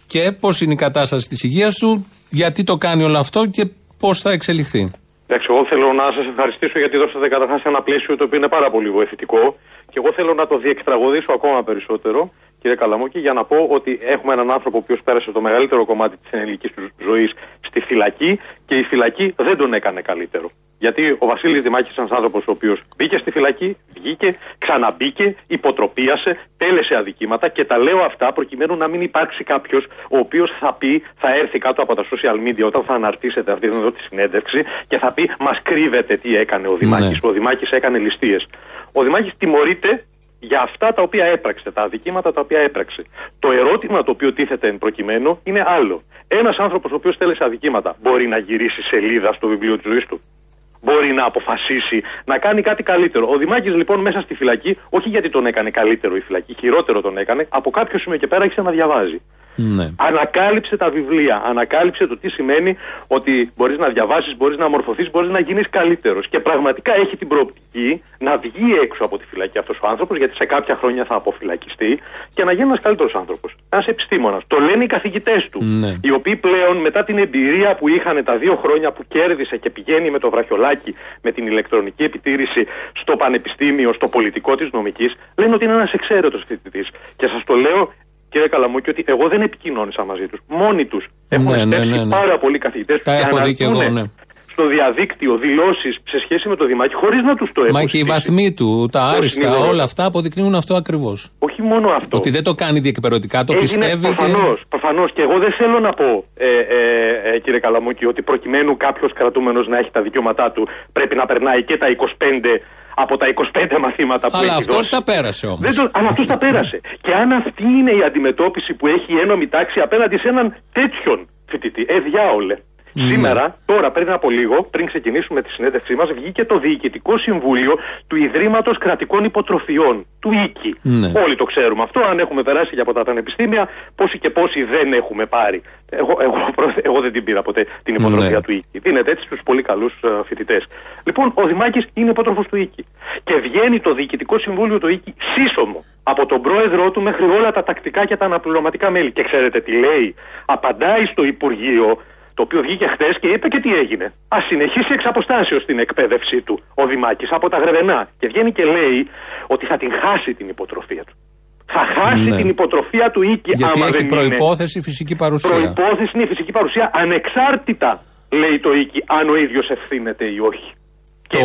Και πώς είναι η κατάσταση της υγείας του, γιατί το κάνει όλο αυτό και πώς θα εξελιχθεί. Εντάξει, εγώ θέλω να σας ευχαριστήσω γιατί δώσατε καταρχάς ένα πλαίσιο το οποίο είναι πάρα πολύ βοηθητικό και εγώ θέλω να το διεξτραγωδήσω ακόμα περισσότερο κύριε Καλαμούκη, για να πω ότι έχουμε έναν άνθρωπο ο οποίος πέρασε το μεγαλύτερο κομμάτι της ενεργική τους ζωής στη φυλακή και η φυλακή δεν τον έκανε καλύτερο. Γιατί ο Βασίλης Δημάκης, ένας άνθρωπος ο οποίος μπήκε στη φυλακή, βγήκε, ξαναμπήκε, υποτροπίασε, τέλεσε αδικήματα και τα λέω αυτά προκειμένου να μην υπάρξει κάποιος ο οποίος θα πει, θα έρθει κάτω από τα social media όταν θα αναρτήσετε αυτή εδώ τη συνέντευξη και θα πει Μας κρύβεται τι έκανε ο Δημάκης. Ναι. Ο Δημάκης έκανε ληστείες. Ο Δημάκης τιμωρείται για αυτά τα οποία έπραξε, τα αδικήματα τα οποία έπραξε. Το ερώτημα το οποίο τίθεται εν προκειμένου είναι άλλο. Ένας άνθρωπος ο οποίος τέλεσε αδικήματα μπορεί να γυρίσει σελίδα στο βιβλίο της ζωής του; Μπορεί να αποφασίσει να κάνει κάτι καλύτερο. Ο Δημάκης λοιπόν μέσα στη φυλακή, όχι γιατί τον έκανε καλύτερο η φυλακή, χειρότερο τον έκανε, από κάποιο σημείο και πέρα άρχισε να διαβάζει. Ναι. Ανακάλυψε τα βιβλία. Ανακάλυψε το τι σημαίνει ότι μπορείς να διαβάσεις, μπορείς να μορφωθείς, μπορείς να γίνεις καλύτερος. Και πραγματικά έχει την προοπτική να βγει έξω από τη φυλακή αυτός ο άνθρωπος, γιατί σε κάποια χρόνια θα αποφυλακιστεί και να γίνει ένας καλύτερος άνθρωπος. Ένας επιστήμονας. Το λένε οι καθηγητές του. Ναι. Οι οποίοι πλέον μετά την εμπειρία που είχαν τα δύο χρόνια που κέρδισε και πηγαίνει με το βραχιολάκι με την ηλεκτρονική επιτήρηση στο πανεπιστήμιο, στο πολιτικό της νομικής, λένε ότι είναι ένας εξαίρετος φοιτητής. Και σας το λέω Κύριε Καλαμούκη, ότι εγώ δεν επικοινώνησα μαζί τους. Μόνοι τους έχουν Ναι, ναι, στέψει ναι, ναι. πάρα πολλοί καθηγητές Τα έχω δει και εγώ, ναι. στο διαδίκτυο δηλώσεις σε σχέση με το Δημάκη χωρίς να τους το έχουν Μα και οι στήσει. βαθμοί του, τα Το άριστα, συνειδητό. όλα αυτά αποδεικνύουν αυτό ακριβώς. Όχι μόνο αυτό. Ότι δεν το κάνει διεκπαιρεωτικά, το Έγινε πιστεύει και. προφανώς, προφανώς. Και εγώ δεν θέλω να πω, ε, ε, ε, κύριε Καλαμούκη, ότι προκειμένου κάποιος κρατούμενος να έχει τα δικαιώματά του πρέπει να περνάει και τα 25 από τα 25 μαθήματα που Αλλά έχει αυτός δώσει. τα πέρασε όμως. Δεν το, αλλά αυτός τα πέρασε. Και αν αυτή είναι η αντιμετώπιση που έχει η ένωμη τάξη απέναντι σε έναν τέτοιον φοιτητή, ε, διάολε. Ναι. Σήμερα, τώρα, πριν από λίγο, πριν ξεκινήσουμε τη συνέντευξή μας, βγήκε το Διοικητικό Συμβούλιο του Ιδρύματος Κρατικών Υποτροφιών, του ΙΚΙ. Ναι. Όλοι το ξέρουμε αυτό. Αν έχουμε περάσει και από τα πανεπιστήμια, πόσοι και πόσοι δεν έχουμε πάρει. Εγώ, εγώ, εγώ δεν την πήρα ποτέ την υποτροφία Ναι. του ΙΚΙ. Δίνεται έτσι στους πολύ καλούς φοιτητές. Λοιπόν, ο Δημάκης είναι υπότροφος του ΙΚΙ. Και βγαίνει το Διοικητικό Συμβούλιο του ΙΚΙ σύσσωμο από τον πρόεδρό του μέχρι όλα τα τακτικά και τα αναπληρωματικά μέλη. Και ξέρετε τι λέει; Απαντάει στο Υπουργείο το οποίο βγήκε χθες και είπε και τι έγινε. Α συνεχίσει εξ αποστάσεως την εκπαίδευσή του ο Δημάκης από τα Γρεβενά. Και βγαίνει και λέει ότι θα την χάσει την υποτροφία του. Θα χάσει Ναι. την υποτροφία του οίκη Γιατί άμα έχει δεν είναι. προπόθεση φυσική παρουσία. Προϋπόθεση είναι η φυσική παρουσία ανεξάρτητα, λέει το οίκη, αν ο ίδιος ευθύνεται ή όχι. Το...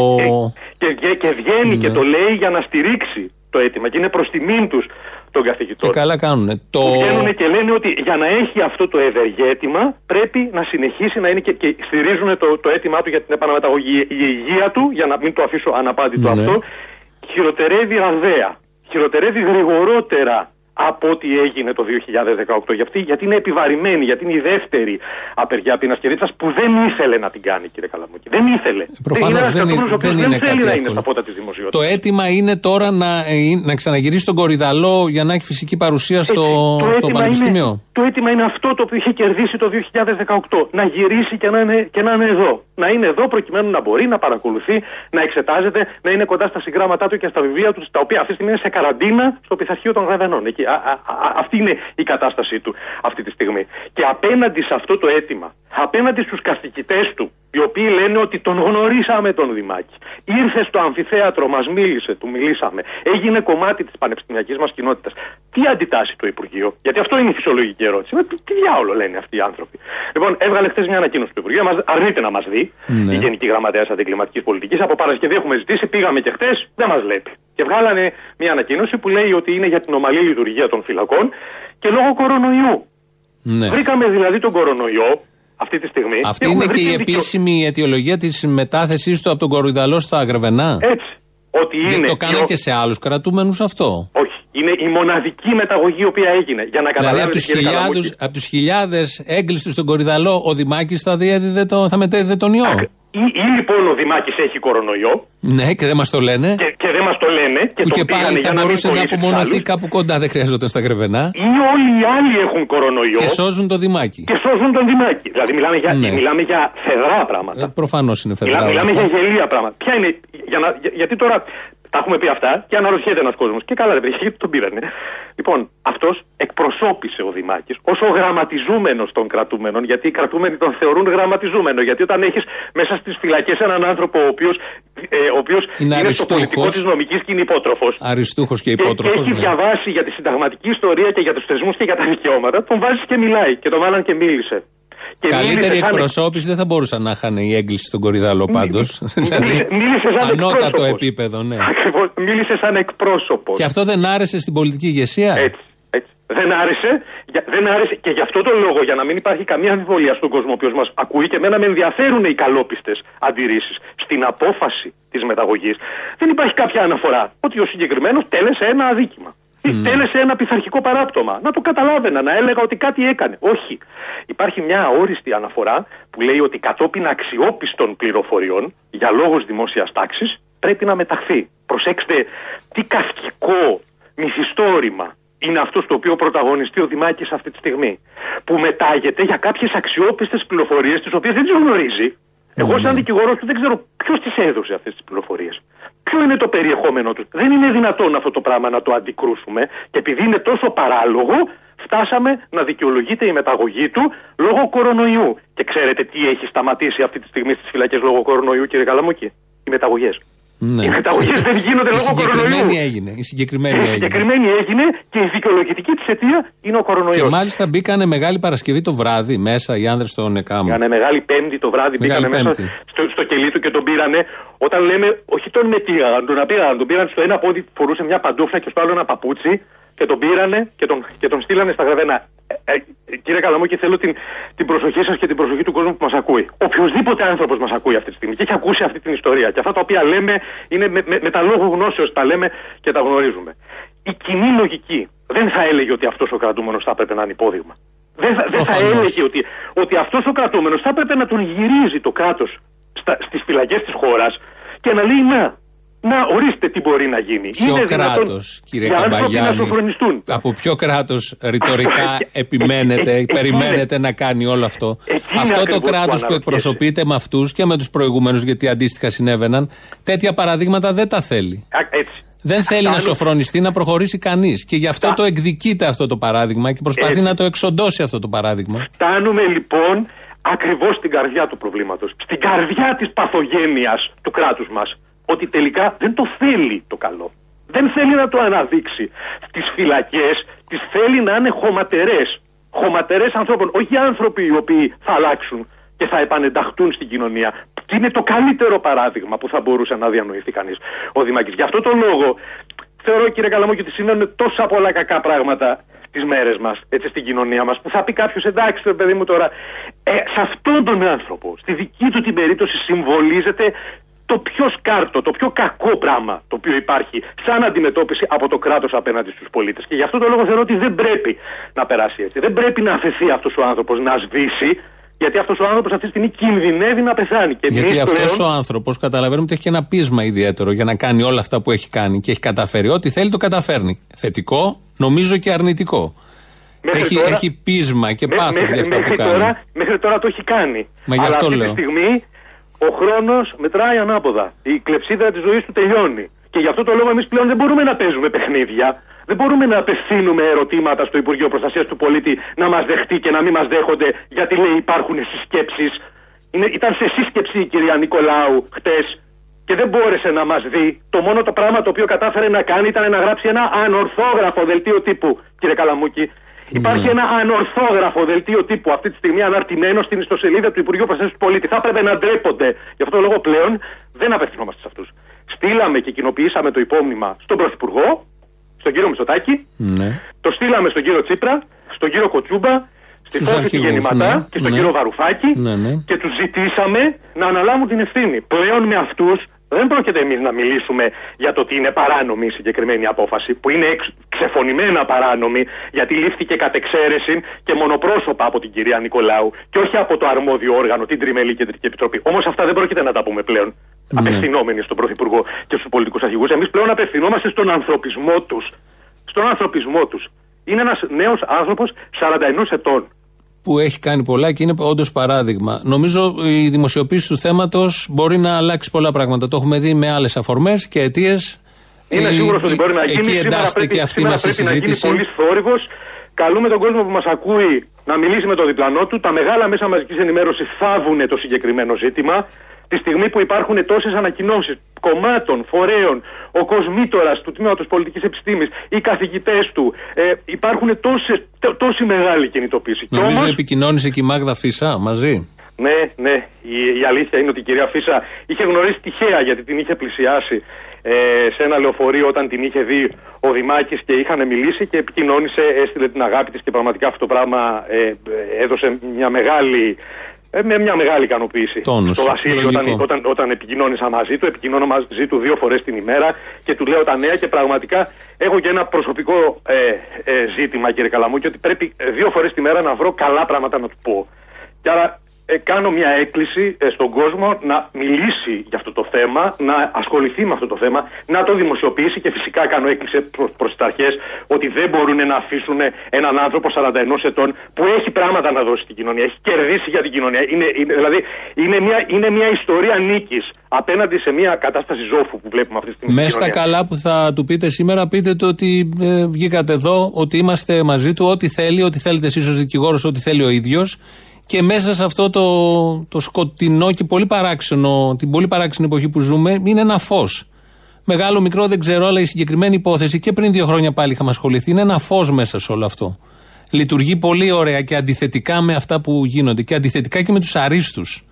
Και, και, και βγαίνει Ναι. και το λέει για να στηρίξει το αίτημα. Και είναι προς τιμήν τους των Και καθηγητών. καλά κάνουν. Το... Που βγαίνουν και λένε ότι για να έχει αυτό το ευεργέτημα πρέπει να συνεχίσει να είναι και, και στηρίζουν το, το αίτημά του για την επαναμεταγωγή. Η υγεία του, για να μην το αφήσω αναπάντητο Ναι. αυτό, χειροτερεύει ραδέα. Χειροτερεύει γρηγορότερα από ό,τι έγινε το 2018. Γιατί, γιατί είναι επιβαρημένη, γιατί είναι η δεύτερη απεργία πείνας και δίψας που δεν ήθελε να την κάνει, κύριε Καλαμούκη. Δεν ήθελε. Προφανώς είναι ένας δεν είναι- κρατούμενος ο οποίος δεν δεν, είναι θέλει κάτι να είναι εύκολο. στα πότα της δημοσιότητας. Το αίτημα είναι τώρα να, ε, να ξαναγυρίσει τον Κορυδαλό για να έχει φυσική παρουσία στο, το στο αίτημα Πανεπιστήμιο. Είναι, το αίτημα είναι αυτό το οποίο είχε κερδίσει το 2018. Να γυρίσει και να, είναι, και να είναι εδώ. Να είναι εδώ προκειμένου να μπορεί να παρακολουθεί, να εξετάζεται, να είναι κοντά στα συγγράμματά του και στα βιβλία του, τα οποία αυτή τη στιγμή είναι σε καραντίνα στο πειθαρχείο των Γραβενών. Εκεί, α, α, α, αυτή είναι η κατάστασή του αυτή τη στιγμή. Και απέναντι σε αυτό το αίτημα, απέναντι στους καθηγητές του, οι οποίοι λένε ότι τον γνωρίσαμε τον Δημάκη. Ήρθε στο αμφιθέατρο, μας μίλησε, του μιλήσαμε. Έγινε κομμάτι της πανεπιστημιακής μας κοινότητας. Τι αντιτάσσει το Υπουργείο, γιατί αυτό είναι η φυσιολογική ερώτηση. Με τι, τι διάολο λένε αυτοί οι άνθρωποι; Λοιπόν, έβγαλε χθες μια ανακοίνωση του Υπουργείου, μας, αρνείται να μας δει Ναι. η Γενική Γραμματέας Αντικλιματικής Πολιτικής. Από Παρασκευή έχουμε ζητήσει, πήγαμε και χθες, δεν μας λέει. Και βγάλανε μια ανακοίνωση που λέει ότι είναι για την ομαλή λειτουργία των φυλακών και λόγω κορονοϊού. Ναι. Βρήκαμε δηλαδή τον κορονοϊό αυτή τη στιγμή. Αυτή Έχουμε είναι και βρει η δικαιω- επίσημη αιτιολογία της μετάθεσής του από τον Κορυδαλό στα Γρεβενά. Έτσι. Ότι Δεν είναι. το κάναν η- και σε άλλους κρατούμενους αυτό. Όχι. Είναι η μοναδική μεταγωγή η οποία έγινε. Για να Δηλαδή καταλάβετε. από τους κύριε Καλαμούκη, χιλιάδες, από τους χιλιάδες έγκλειστους στον Κορυδαλό, ο Δημάκης θα, διέδιδε το, θα μετέδιδε τον ιό. Ή, ή λοιπόν ο Δημάκης έχει κορονοϊό Ναι, και δεν μας το λένε. και, και δεν μας το λένε. Και που τον και πήγανε πάλι για θα να μην μπορούσε να κολλήσει τους απομονωθεί άλλους. κάπου κοντά, δεν χρειαζόταν στα Γρεβενά. Ή όλοι οι άλλοι έχουν κορονοϊό Και σώζουν το Δημάκη. και σώζουν τον Δημάκη. Δηλαδή μιλάμε για, Ναι. μιλάμε για φεδρά πράγματα. Ε, Προφανώς είναι Μιλά, φεδρά. όλα μιλάμε αυτά. για γελία πράγματα. Ποια είναι, για να, για- γιατί τώρα Τα έχουμε πει αυτά και αναρωτιέται ένας κόσμος. Και καλά, ρε παιδιά, γιατί τον πήρανε. Λοιπόν, αυτός εκπροσώπησε ο Δημάκης ως ο γραμματιζούμενος των κρατούμενων, γιατί οι κρατούμενοι τον θεωρούν γραμματιζούμενο. Γιατί όταν έχεις μέσα στις φυλακές έναν άνθρωπο ο οποίος ε, ο οποίος Είναι είναι, στο αριστούχος. πολιτικό της νομικής και είναι υπότροφος. Αριστούχος και Και, και υπότροφος. έχει διαβάσει για τη συνταγματική ιστορία και για τους θεσμούς και για τα δικαιώματα. Τον βάζει και μιλάει. Και τον βάλαν και μίλησε. Και Καλύτερη μίλησε σαν- εκπροσώπηση δεν θα μπορούσαν να είχαν η έγκληση στον Κορυδαλό πάντως. δηλαδή, μίλησες σαν ανώτατο εκπρόσωπος. επίπεδο, ναι. Ακριβώς, μίλησες σαν εκπρόσωπος. Και αυτό δεν άρεσε στην πολιτική ηγεσία; Έτσι. έτσι. Δεν άρεσε, για- δεν άρεσε και γι' αυτό το λόγο, για να μην υπάρχει καμία αμφιβολία στον κόσμο ο οποίος μας ακούει και εμένα με ενδιαφέρουν οι καλόπιστες αντιρρήσεις στην απόφαση της μεταγωγής, δεν υπάρχει κάποια αναφορά ότι ο συγκεκριμένος τέλεσε ένα αδίκημα. Ή τέλεσε ένα πειθαρχικό παράπτωμα. Να το καταλάβαινα, να έλεγα ότι κάτι έκανε. Όχι. Υπάρχει μια αόριστη αναφορά που λέει ότι κατόπιν αξιόπιστων πληροφοριών για λόγους δημόσιας τάξης πρέπει να μεταχθεί. Προσέξτε τι καυκικό μυθιστόρημα είναι αυτό στο οποίο πρωταγωνιστεί ο Δημάκης αυτή τη στιγμή. Που μετάγεται για κάποιες αξιόπιστες πληροφορίες τις οποίες δεν τις γνωρίζει. Εγώ, σαν δικηγόρο του, δεν ξέρω ποιος τι έδωσε αυτές τις πληροφορίες. Ποιο είναι το περιεχόμενο τους. Δεν είναι δυνατόν αυτό το πράγμα να το αντικρούσουμε και επειδή είναι τόσο παράλογο, φτάσαμε να δικαιολογείται η μεταγωγή του λόγω κορονοϊού. Και ξέρετε τι έχει σταματήσει αυτή τη στιγμή στις φυλακές λόγω κορονοϊού, κύριε Καλαμούκη; Οι μεταγωγές. Ναι. Οι μεταγωγέ δεν γίνονται Η λόγω συγκεκριμένη κορονοϊού. έγινε. Η συγκεκριμένη Η έγινε. συγκεκριμένη έγινε και η δικαιολογητική της αιτία είναι ο Και κορονοϊό. μάλιστα μπήκανε Μεγάλη Παρασκευή το βράδυ μέσα οι άνδρες στον ΕΚΑΜ. Κάνε μεγάλη πέμπτη το βράδυ, Μεγάλη μπήκανε μέσα Πέμπτη. στο, στο κελί του και τον πήρανε. Όταν λέμε, όχι τον μετήγαν, τον απήγαν, τον πήραν στο ένα πόδι που φορούσε μια παντούφλα και στο άλλο ένα παπούτσι και τον πήρανε και τον, και τον στείλανε στα γραβένα. Ε, ε, κύριε Καλαμούκη, θέλω την, την προσοχή σας και την προσοχή του κόσμου που μας ακούει. Οποιοδήποτε άνθρωπος μας ακούει αυτή τη στιγμή και έχει ακούσει αυτή την ιστορία και αυτά τα οποία λέμε είναι με, με, με τα λόγου γνώσεως τα λέμε και τα γνωρίζουμε. Η κοινή λογική δεν θα έλεγε ότι αυτός ο κρατούμενος θα έπρεπε να είναι υπόδειγμα. Δεν θα, δεν θα Προφανώς. έλεγε ότι, ότι αυτός ο κρατούμενος θα έπρεπε να τον γυρίζει το κράτος στις φυλακές της χώρας και να λέει να. Να, ορίστε τι μπορεί να γίνει. Ποιο Είναι δυνατόν κράτο, κύριε οι άνθρωποι να Καμπαγιάννη, σοφρονιστούν. από ποιο κράτο ρητορικά επιμένετε, εκεί περιμένετε να κάνει όλο αυτό. Εκεί είναι Αυτό το ακριβώς που κράτο που αναρωτιέσαι. εκπροσωπείται με αυτού και με του προηγούμενου, γιατί αντίστοιχα συνέβαιναν, τέτοια παραδείγματα δεν τα θέλει. Α, Έτσι. Δεν θέλει να Φτάνουν- σοφρονιστεί, να προχωρήσει κανεί. Και γι' αυτό το εκδικείται αυτό το παράδειγμα και προσπαθεί Έτσι. να το εξοντώσει αυτό το παράδειγμα. Φτάνουμε λοιπόν ακριβώ στην καρδιά του προβλήματο. Στην καρδιά τη παθογένεια του κράτου μα. Ότι τελικά δεν το θέλει το καλό. Δεν θέλει να το αναδείξει. Στις φυλακές τις θέλει να είναι χωματερές. Χωματερές ανθρώπων. Όχι άνθρωποι οι οποίοι θα αλλάξουν και θα επανενταχτούν στην κοινωνία. Και είναι το καλύτερο παράδειγμα που θα μπορούσε να διανοηθεί κανείς ο Δημάκης. Γι' αυτό το λόγο θεωρώ κύριε Καλαμούκη ότι συμβαίνουν τόσα πολλά κακά πράγματα τις μέρες μας, έτσι στην κοινωνία μας, που θα πει κάποιος εντάξει, ρε παιδί μου τώρα, ε, σε αυτόν τον άνθρωπο, στη δική του την περίπτωση, συμβολίζεται το πιο σκάρτο, το πιο κακό πράγμα το οποίο υπάρχει σαν αντιμετώπιση από το κράτος απέναντι στους πολίτες. Και γι' αυτό το λόγο θεωρώ ότι δεν πρέπει να περάσει έτσι. Δεν πρέπει να αφαιθεί αυτός ο άνθρωπος να σβήσει, γιατί αυτός ο άνθρωπος αυτή τη στιγμή κινδυνεύει να πεθάνει. Και Γιατί εμείς αυτός πλέον- ο άνθρωπος καταλαβαίνουμε ότι έχει και ένα πείσμα ιδιαίτερο για να κάνει όλα αυτά που έχει κάνει και έχει καταφέρει. Ό,τι θέλει το καταφέρνει. Θετικό, νομίζω και αρνητικό. Μέχρι Έχει, τώρα- έχει πείσμα και Μέ- πάθος μέχρι- για αυτά που μέχρι κάνει. Τώρα, μέχρι τώρα το έχει κάνει. Μα γι' Αλλά αυτό αυτή λέω. τη στιγμή ο χρόνος μετράει ανάποδα. Η κλεψίδρα της ζωής του τελειώνει. Και γι' αυτό το λόγο εμείς πλέον δεν μπορούμε να παίζουμε παιχνίδια. Δεν μπορούμε να απευθύνουμε ερωτήματα στο Υπουργείο Προστασίας του Πολίτη να μας δεχτεί και να μην μας δέχονται γιατί λέει υπάρχουν συσκέψεις. Ήταν σε σύσκεψη η κυρία Νικολάου χτες και δεν μπόρεσε να μας δει. Το μόνο το πράγμα το οποίο κατάφερε να κάνει ήταν να γράψει ένα ανορθόγραφο δελτίο τύπου, κύριε Καλαμούκη. Υπάρχει ένα ανορθόγραφο δελτίο τύπου αυτή τη στιγμή αναρτημένο στην ιστοσελίδα του Υπουργείου Προστασίας του Πολίτη. Θα έπρεπε να ντρέπονται. Γι' αυτό το λόγο πλέον δεν απευθυνόμαστε σε αυτούς. Στείλαμε και κοινοποιήσαμε το υπόμνημα στον Πρωθυπουργό, στον κύριο Μητσοτάκη, Ναι. το στείλαμε στον κύριο Τσίπρα, στον κύριο Κοτσούμπα, στη Στους Φώση τη αρχηγούς, Γεννηματά ναι, και στον ναι. κύριο Βαρουφάκη Ναι, ναι. και τους ζητήσαμε να αναλάβουν την ευθύνη. Πλέον με αυτούς δεν πρόκειται εμείς να μιλήσουμε για το ότι είναι παράνομη η συγκεκριμένη απόφαση, που είναι εξ, ξεφωνημένα παράνομη, γιατί λήφθηκε κατ' εξαίρεση και μονοπρόσωπα από την κυρία Νικολάου και όχι από το αρμόδιο όργανο, την Τριμελή Κεντρική Επιτροπή. Όμως αυτά δεν πρόκειται να τα πούμε πλέον. Ναι. Απευθυνόμενοι στον Πρωθυπουργό και στους πολιτικούς αρχηγούς. Εμείς πλέον απευθυνόμαστε στον ανθρωπισμό τους. Στον ανθρωπισμό τους. Είναι ένας νέος άνθρωπος 41 ετών. Που έχει κάνει πολλά και είναι όντως παράδειγμα. Νομίζω η δημοσιοποίηση του θέματος μπορεί να αλλάξει πολλά πράγματα. Το έχουμε δει με άλλες αφορμές και αιτίες Είμαι Ή- σίγουρος ότι μπορεί να εκεί γίνει. Σήμερα εντάσσεται πρέπει, και αυτή σήμερα μας η πρέπει να γίνει συζήτηση. πολύ θόρυβος. Καλούμε τον κόσμο που μας ακούει να μιλήσει με το διπλανό του. Τα μεγάλα μέσα μαζικής ενημέρωσης θάβουν το συγκεκριμένο ζήτημα. Τη στιγμή που υπάρχουν τόσες ανακοινώσεις κομμάτων, φορέων, ο κοσμήτορας του τμήματος πολιτικής επιστήμης, οι καθηγητές του, ε, υπάρχουν τόσες, τό- τόση μεγάλη κινητοποίηση. Κι Νομίζω όμως- επικοινώνησε και η Μάγδα Φυσά μαζί. ναι, ναι. Η, η αλήθεια είναι ότι η κυρία Φίσα είχε γνωρίσει τυχαία γιατί την είχε πλησιάσει ε, σε ένα λεωφορείο όταν την είχε δει ο Δημάκης και είχαν μιλήσει και επικοινώνησε, έστειλε την αγάπη της και πραγματικά αυτό το πράγμα ε, ε, έδωσε μια μεγάλη. ε, Με μια μεγάλη ικανοποίηση. Τόνος, Στο Βασίλειο, λογικό. όταν, όταν, όταν επικοινώνησα μαζί του, επικοινώνω μαζί του δύο φορές την ημέρα και του λέω τα νέα και πραγματικά έχω και ένα προσωπικό ε, ε, ζήτημα, κύριε Καλαμούκη, ότι πρέπει ε, δύο φορές τη μέρα να βρω καλά πράγματα να του πω. Και άρα ε, κάνω μια έκκληση ε, στον κόσμο να μιλήσει για αυτό το θέμα, να ασχοληθεί με αυτό το θέμα, να το δημοσιοποιήσει και φυσικά κάνω έκκληση προς προς τις αρχές ότι δεν μπορούν να αφήσουν έναν άνθρωπο 41 ετών που έχει πράγματα να δώσει στην κοινωνία, έχει κερδίσει για την κοινωνία. Είναι, είναι, δηλαδή είναι μια, είναι μια ιστορία νίκης απέναντι σε μια κατάσταση ζώφου που βλέπουμε αυτή τη στιγμή. στην Μέσα στα κοινωνία. καλά που θα του πείτε σήμερα, πείτε του ότι ε, βγήκατε εδώ, ότι είμαστε μαζί του, ό,τι θέλει, ό,τι θέλετε εσείς ως δικηγόρος, ό,τι θέλει ο ίδιος. Και μέσα σε αυτό το, το σκοτεινό και πολύ παράξενο, την πολύ παράξενη εποχή που ζούμε, είναι ένα φως. Μεγάλο, μικρό, δεν ξέρω, αλλά η συγκεκριμένη υπόθεση και πριν δύο χρόνια πάλι είχαμε ασχοληθεί, είναι ένα φως μέσα σε όλο αυτό. Λειτουργεί πολύ ωραία και αντιθετικά με αυτά που γίνονται και αντιθετικά και με τους αρίστους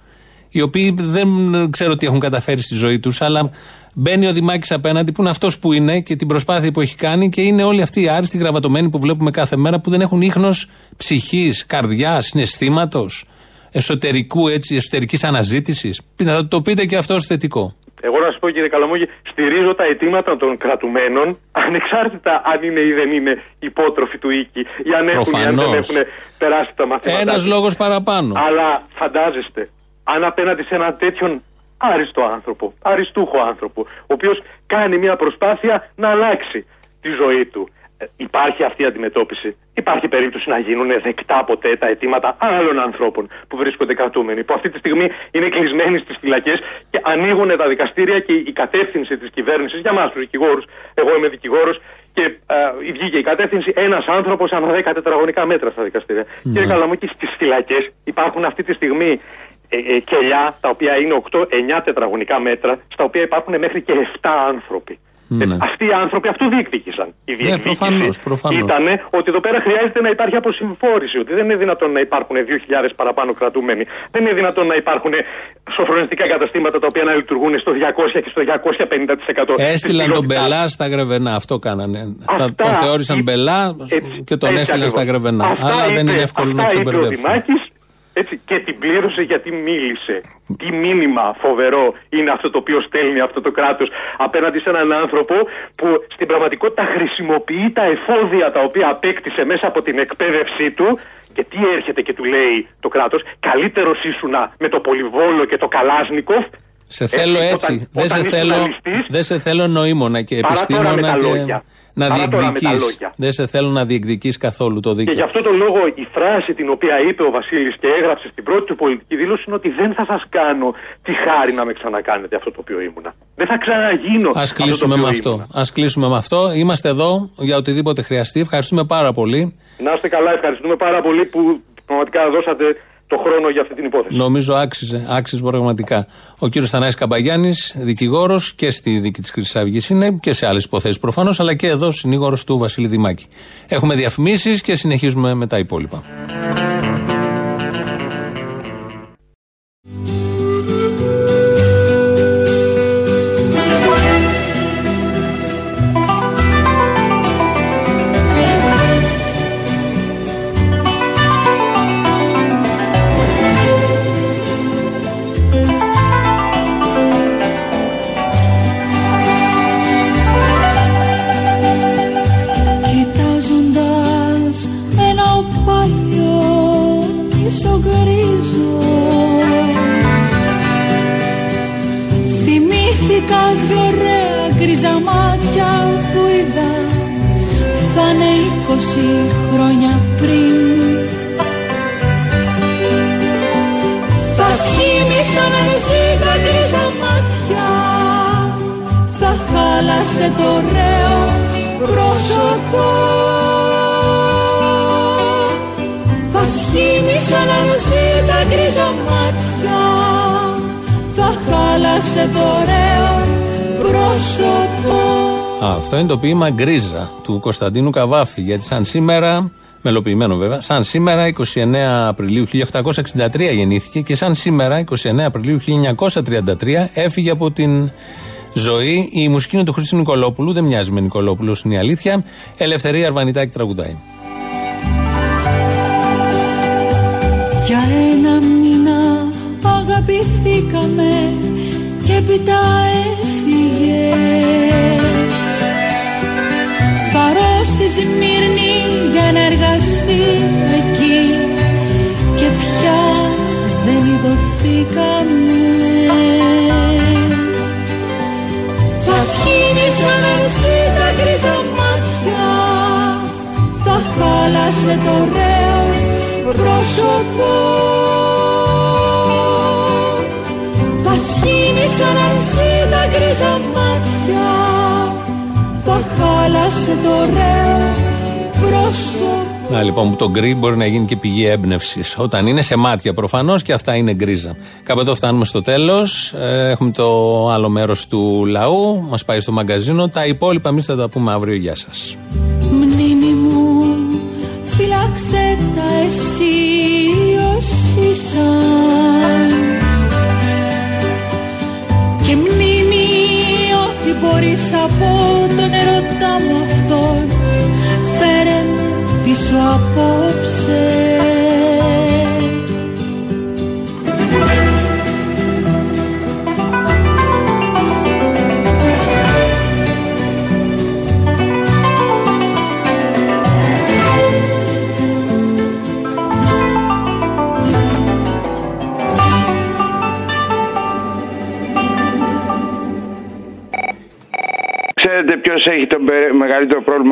οι οποίοι δεν ξέρω τι έχουν καταφέρει στη ζωή τους, αλλά μπαίνει ο Δημάκης απέναντι που είναι αυτός που είναι και την προσπάθεια που έχει κάνει και είναι όλοι αυτοί οι άριστοι γραβατωμένοι που βλέπουμε κάθε μέρα που δεν έχουν ίχνος ψυχής, καρδιάς, συναισθήματος, εσωτερικού έτσι, εσωτερικής αναζήτησης. Θα το πείτε και αυτό ως θετικό. Εγώ να σα πω κύριε Καλαμόγη, στηρίζω τα αιτήματα των κρατουμένων, ανεξάρτητα αν είναι ή δεν είναι υπότροφοι του οίκη, ή αν έχουν ή αν δεν Προφανώς. έχουν περάσει τα μαθήματα. Ένας τους. λόγος παραπάνω. Αλλά φαντάζεστε, αν απέναντι σε έναν τέτοιον άριστο άνθρωπο, αριστούχο άνθρωπο, ο οποίος κάνει μια προσπάθεια να αλλάξει τη ζωή του, ε, υπάρχει αυτή η αντιμετώπιση. Υπάρχει περίπτωση να γίνουν δεκτά ποτέ τα αιτήματα άλλων ανθρώπων που βρίσκονται κρατούμενοι, που αυτή τη στιγμή είναι κλεισμένοι στις φυλακές και ανοίγουν τα δικαστήρια και η κατεύθυνση της κυβέρνησης για εμά τους δικηγόρους. Εγώ είμαι δικηγόρος και α, βγήκε η κατεύθυνση ένας άνθρωπος ανά 10 τετραγωνικά μέτρα στα δικαστήρια. Κύριε Καλαμούκη, στις φυλακές υπάρχουν αυτή τη στιγμή ε, ε, κελιά τα οποία είναι 8-9 τετραγωνικά μέτρα, στα οποία υπάρχουν μέχρι και 7 άνθρωποι. Ναι. Ε, αυτοί οι άνθρωποι αυτό διεκδίκησαν. Η διεκδίκηση προφανώς, προφανώς. ήταν ότι εδώ πέρα χρειάζεται να υπάρχει αποσυμφόρηση. Ότι δεν είναι δυνατόν να υπάρχουν 2.000 παραπάνω κρατούμενοι. Δεν είναι δυνατόν να υπάρχουν σοφρονιστικά καταστήματα τα οποία να λειτουργούν στο 200 και στο 250%. Έστειλαν της τον ποιότητάς. Μπελά στα Γρεβενά. Αυτό κάνανε. Θα Αυτά τον θεώρησαν εί- Μπελά έτσι, και τον έτσι έστειλαν στα ακριβώς. Γρεβενά. Αυτά Αλλά δεν είπε- είναι εύκολο να αυτά είπε ο ξεμπερδέψουν. Δημάκης, έτσι, και την πλήρωσε γιατί μίλησε. Τι μήνυμα φοβερό είναι αυτό το οποίο στέλνει αυτό το κράτος απέναντι σε έναν άνθρωπο που στην πραγματικότητα χρησιμοποιεί τα εφόδια τα οποία απέκτησε μέσα από την εκπαίδευσή του και τι έρχεται και του λέει το κράτος καλύτερος ήσουνα με το Πολυβόλο και το Καλάσνικοφ Σε θέλω όταν- έτσι. δεν, όταν σε ήσουν θέλω, αληστής, δεν σε θέλω νοήμονα και Παρά τώρα με επιστήμονα τα και λόγια. να Παρά τώρα με τα διεκδικείς. λόγια. Δεν σε θέλω να διεκδικείς καθόλου το Και δίκαιο. γι' αυτό τον λόγο η φράση την οποία είπε ο Βασίλης και έγραψε στην πρώτη του πολιτική δήλωση είναι ότι δεν θα σας κάνω τη χάρη να με ξανακάνετε αυτό το οποίο ήμουνα. Δεν θα ξαναγίνω Α αυτό κλείσουμε το με οποίο αυτό. ήμουνα. Ας κλείσουμε με αυτό. Είμαστε εδώ για οτιδήποτε χρειαστεί. Ευχαριστούμε πάρα πολύ. Να είστε καλά, ευχαριστούμε πάρα πολύ που πραγματικά δώσατε το χρόνο για αυτή την υπόθεση. Νομίζω άξιζε, άξιζε πραγματικά. Ο κύριος Θανάης Καμπαγιάννης, δικηγόρος και στη δίκη της Χρυσής Αυγής είναι και σε άλλες υποθέσεις προφανώς, αλλά και εδώ συνήγορος του Βασίλη Δημάκη. Έχουμε διαφημίσεις και συνεχίζουμε με τα υπόλοιπα. Χάλασε το ωραίο πρόσωπο Α, Αυτό είναι το ποίημα Γκρίζα του Κωνσταντίνου Καβάφη. Γιατί σαν σήμερα, μελοποιημένο βέβαια, σαν σήμερα 29 Απριλίου 1863 γεννήθηκε και σαν σήμερα 29 Απριλίου 1933 έφυγε από την ζωή. Η μουσική είναι του Χρήστου Νικολόπουλου, δεν μοιάζει με Νικολόπουλος, είναι η αλήθεια. Ελευθερία Αρβανιτάκη τραγουδάει. Για ένα μήνα αγαπηθήκαμε και έπειτα έφυγε Παρώ στη Σμύρνη για να εργαστεί εκεί και πια δεν ειδωθήκαμε Θα σχήνει σαν αρσί τα γκρίζα μάτια θα χάλασε το ωραίο πρόσωπο θα σχήνει σαν αρσί τα γκρίζα μάτια θα χάλασε το ωραίο πρόσωπο Να λοιπόν που το γκρι μπορεί να γίνει και πηγή έμπνευσης. Όταν είναι σε μάτια προφανώς και αυτά είναι γκρίζα. Κάπου εδώ φτάνουμε στο τέλος. Έχουμε το άλλο μέρος του λαού. Μας πάει στο μαγκαζίνο. Τα υπόλοιπα εμείς θα τα πούμε αύριο. Γεια σας. Μνήμη μου φύλαξε τα εσύ απόψε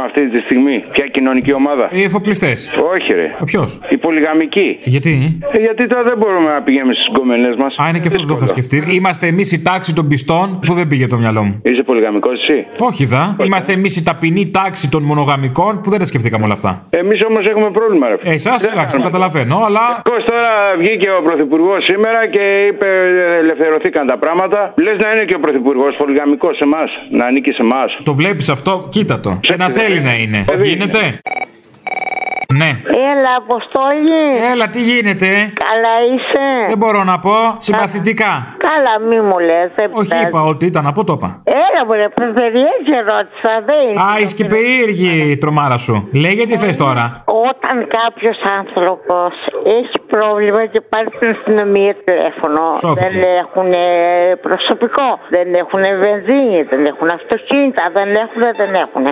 αυτή τη στιγμή, Ποια κοινωνική ομάδα; Οι εφοπλιστές. Όχι, ρε. Ποιος; Η πολυγαμική. Γιατί; Ε, γιατί τώρα δεν μπορούμε να πηγαίνουμε στις γκομενέ μας. Α, είναι και αυτό που το είχα σκεφτεί. Είμαστε εμείς η τάξη των πιστών που δεν πήγε το μυαλό μου. Είσαι πολυγαμικός εσύ; Όχι, δα. Είμαστε εμείς η ταπεινή τάξη των μονογαμικών που δεν τα σκεφτήκαμε όλα αυτά. Εμείς όμως έχουμε πρόβλημα, ρε. Ε, εσάς, εντάξει, το καταλαβαίνω, αλλά. Πώς τώρα βγήκε ο Πρωθυπουργός σήμερα και είπε ε, ελευθερωθήκαν τα πράγματα. Λες να είναι και ο Πρωθυπουργός πολυγαμικός σε εμάς, να ανήκει σε εμάς. Το βλέπεις αυτό, κοίτα το. Και να θέλει να είναι. Γίνεται. Ναι. Έλα, Αποστόλη. Έλα, τι γίνεται; Καλά είσαι; Δεν μπορώ να πω. Συμπαθητικά. Καλά, μη μου λες. Όχι, είπα ότι ήταν από το είπα. Έλα, μου ρε, περιέργη ερώτησα, δεν είναι. Α, είσαι και περίεργη η τρομάρα σου. Λέγε τι θες τώρα. Όταν κάποιος άνθρωπος έχει πρόβλημα και πάρει στην αστυνομία τηλέφωνο, Σώθηκε. δεν έχουν προσωπικό, δεν έχουν βενζίνη, δεν έχουν αυτοκίνητα, δεν έχουν, δεν έχουν.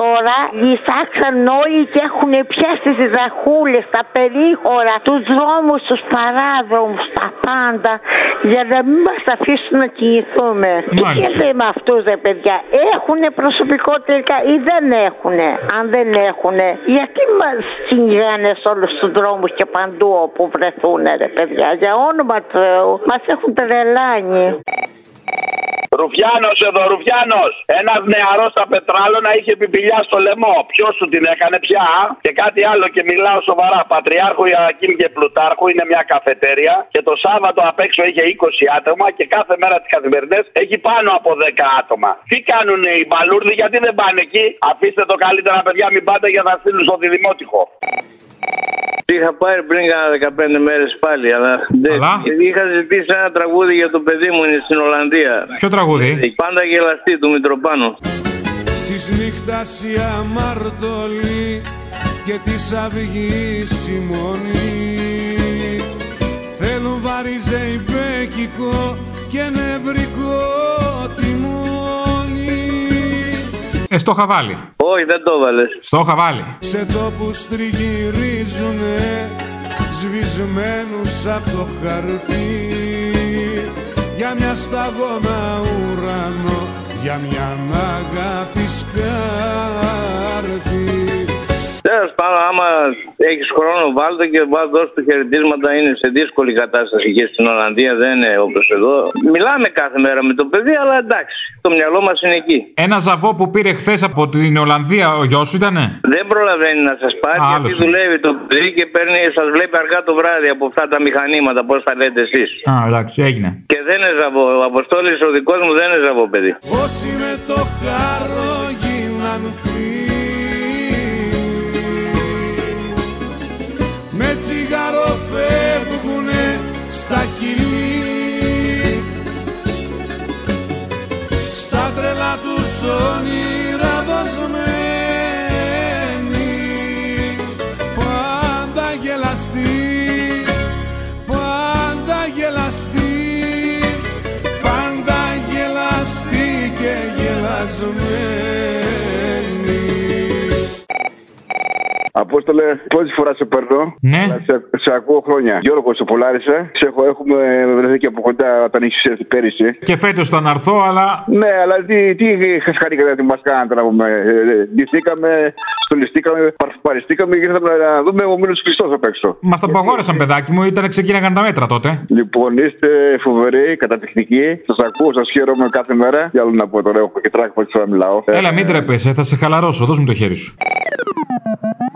Τώρα ψάξαν όλοι και έχουν πιάσει τι δαχούλες, τα περίχωρα, τους δρόμους, τους παράδρομους, τα πάντα, για να μην μας αφήσουν να κινηθούμε. Τι Μάλιστα. γίνεται με αυτούς, ρε παιδιά, έχουν προσωπικό τελικά ή δεν έχουν. Αν δεν έχουν, γιατί μας κυνηγάνε σε όλους τους δρόμους και παντού όπου βρεθούν, ρε παιδιά, για όνομα του Θεού. Μας έχουν τρελάνει. Ρουφιάνος εδώ, Ρουφιάνος. Ένας νεαρός στα πετράλωνα είχε πιπηλιά στο λαιμό. Ποιος σου την έκανε πια. α; Και κάτι άλλο και μιλάω σοβαρά. Πατριάρχου Ιωακήμ και Πλουτάρχου είναι μια καφετέρια. Και το Σάββατο απ' έξω είχε 20 άτομα. Και κάθε μέρα τι καθημερινές έχει πάνω από 10 άτομα. Τι κάνουν οι μπαλούρδοι, γιατί δεν πάνε εκεί; Αφήστε το καλύτερα, παιδιά, μην πάτε για να στείλουν στο διδημότυχο. Είχα πάρει πριν κάνα 15 μέρες πάλι, αλλά δεν. Είχα ζητήσει ένα τραγούδι για το παιδί μου, είναι στην Ολλανδία. Ποιο τραγούδι; Πάντα γελαστή του Μητροπάνου. Της νύχτας η αμαρτωλή και της αυγής η μονή Θέλουν βάρη ζεϊμπέκικο και νευρικό τιμόνι Ε, στο είχα βάλει. Όχι, δεν το έβαλες. Στο είχα βάλει. Σε τόπους τριγυρίζουνε σβησμένους από το χαρτί για μια σταγόνα ουρανό για μια αγάπη σκάρτη έχεις χρόνο, βάλτε και βάλτε δώσ' του χαιρετίσματα. Είναι σε δύσκολη κατάσταση και στην Ολλανδία, δεν είναι όπως εδώ. Μιλάμε κάθε μέρα με το παιδί, αλλά εντάξει, το μυαλό μας είναι εκεί. Ένα ζαβό που πήρε χθες από την Ολλανδία ο γιος σου ήτανε; Δεν προλαβαίνει να σας πάρει Α, γιατί άλλος. δουλεύει το παιδί και παίρνει, σας βλέπει αργά το βράδυ από αυτά τα μηχανήματα, πώς τα λέτε εσείς. Α, εντάξει, έγινε. Και δεν είναι ζαβό. Ο Αποστόλης ο δικός μου δεν είναι ζαβό, παιδί. Όσοι με το χάρο γίναν φίλοι Με τσιγάρο φεύγουνε στα χειλή Στα τρελά τους όνειρα δοσμένοι Απόστολε, πρώτη φορά σε παίρνω. Ναι. αλλά Σε, σε ακούω χρόνια. Γιώργο, σε Πολάρισα. Σε έχω, έχουμε βρεθεί και από κοντά όταν είχε έρθει πέρυσι. Και φέτος θα να έρθω, αλλά. Ναι, αλλά τι, τι χαρήκατε ότι μας κάνατε να πούμε. Ε, ε, Ντυθήκαμε, στολιστήκαμε, παρφυπαριστήκαμε και ήρθαμε να δούμε ο Μήλο Χριστός απ' έξω. Μας τα απαγόρεσαν, παιδάκι μου, ήταν ξεκίναγαν τα μέτρα τότε. Λοιπόν, είστε φοβεροί, καταπληκτικοί. Σας ακούω, σας χαίρομαι κάθε μέρα. Τι άλλο να πω τώρα, έχω και τράχη που να μιλάω. Έλα, μην τρέπεσαι, θα σε χαλαρώσω, δώσ' μου το χέρι σου.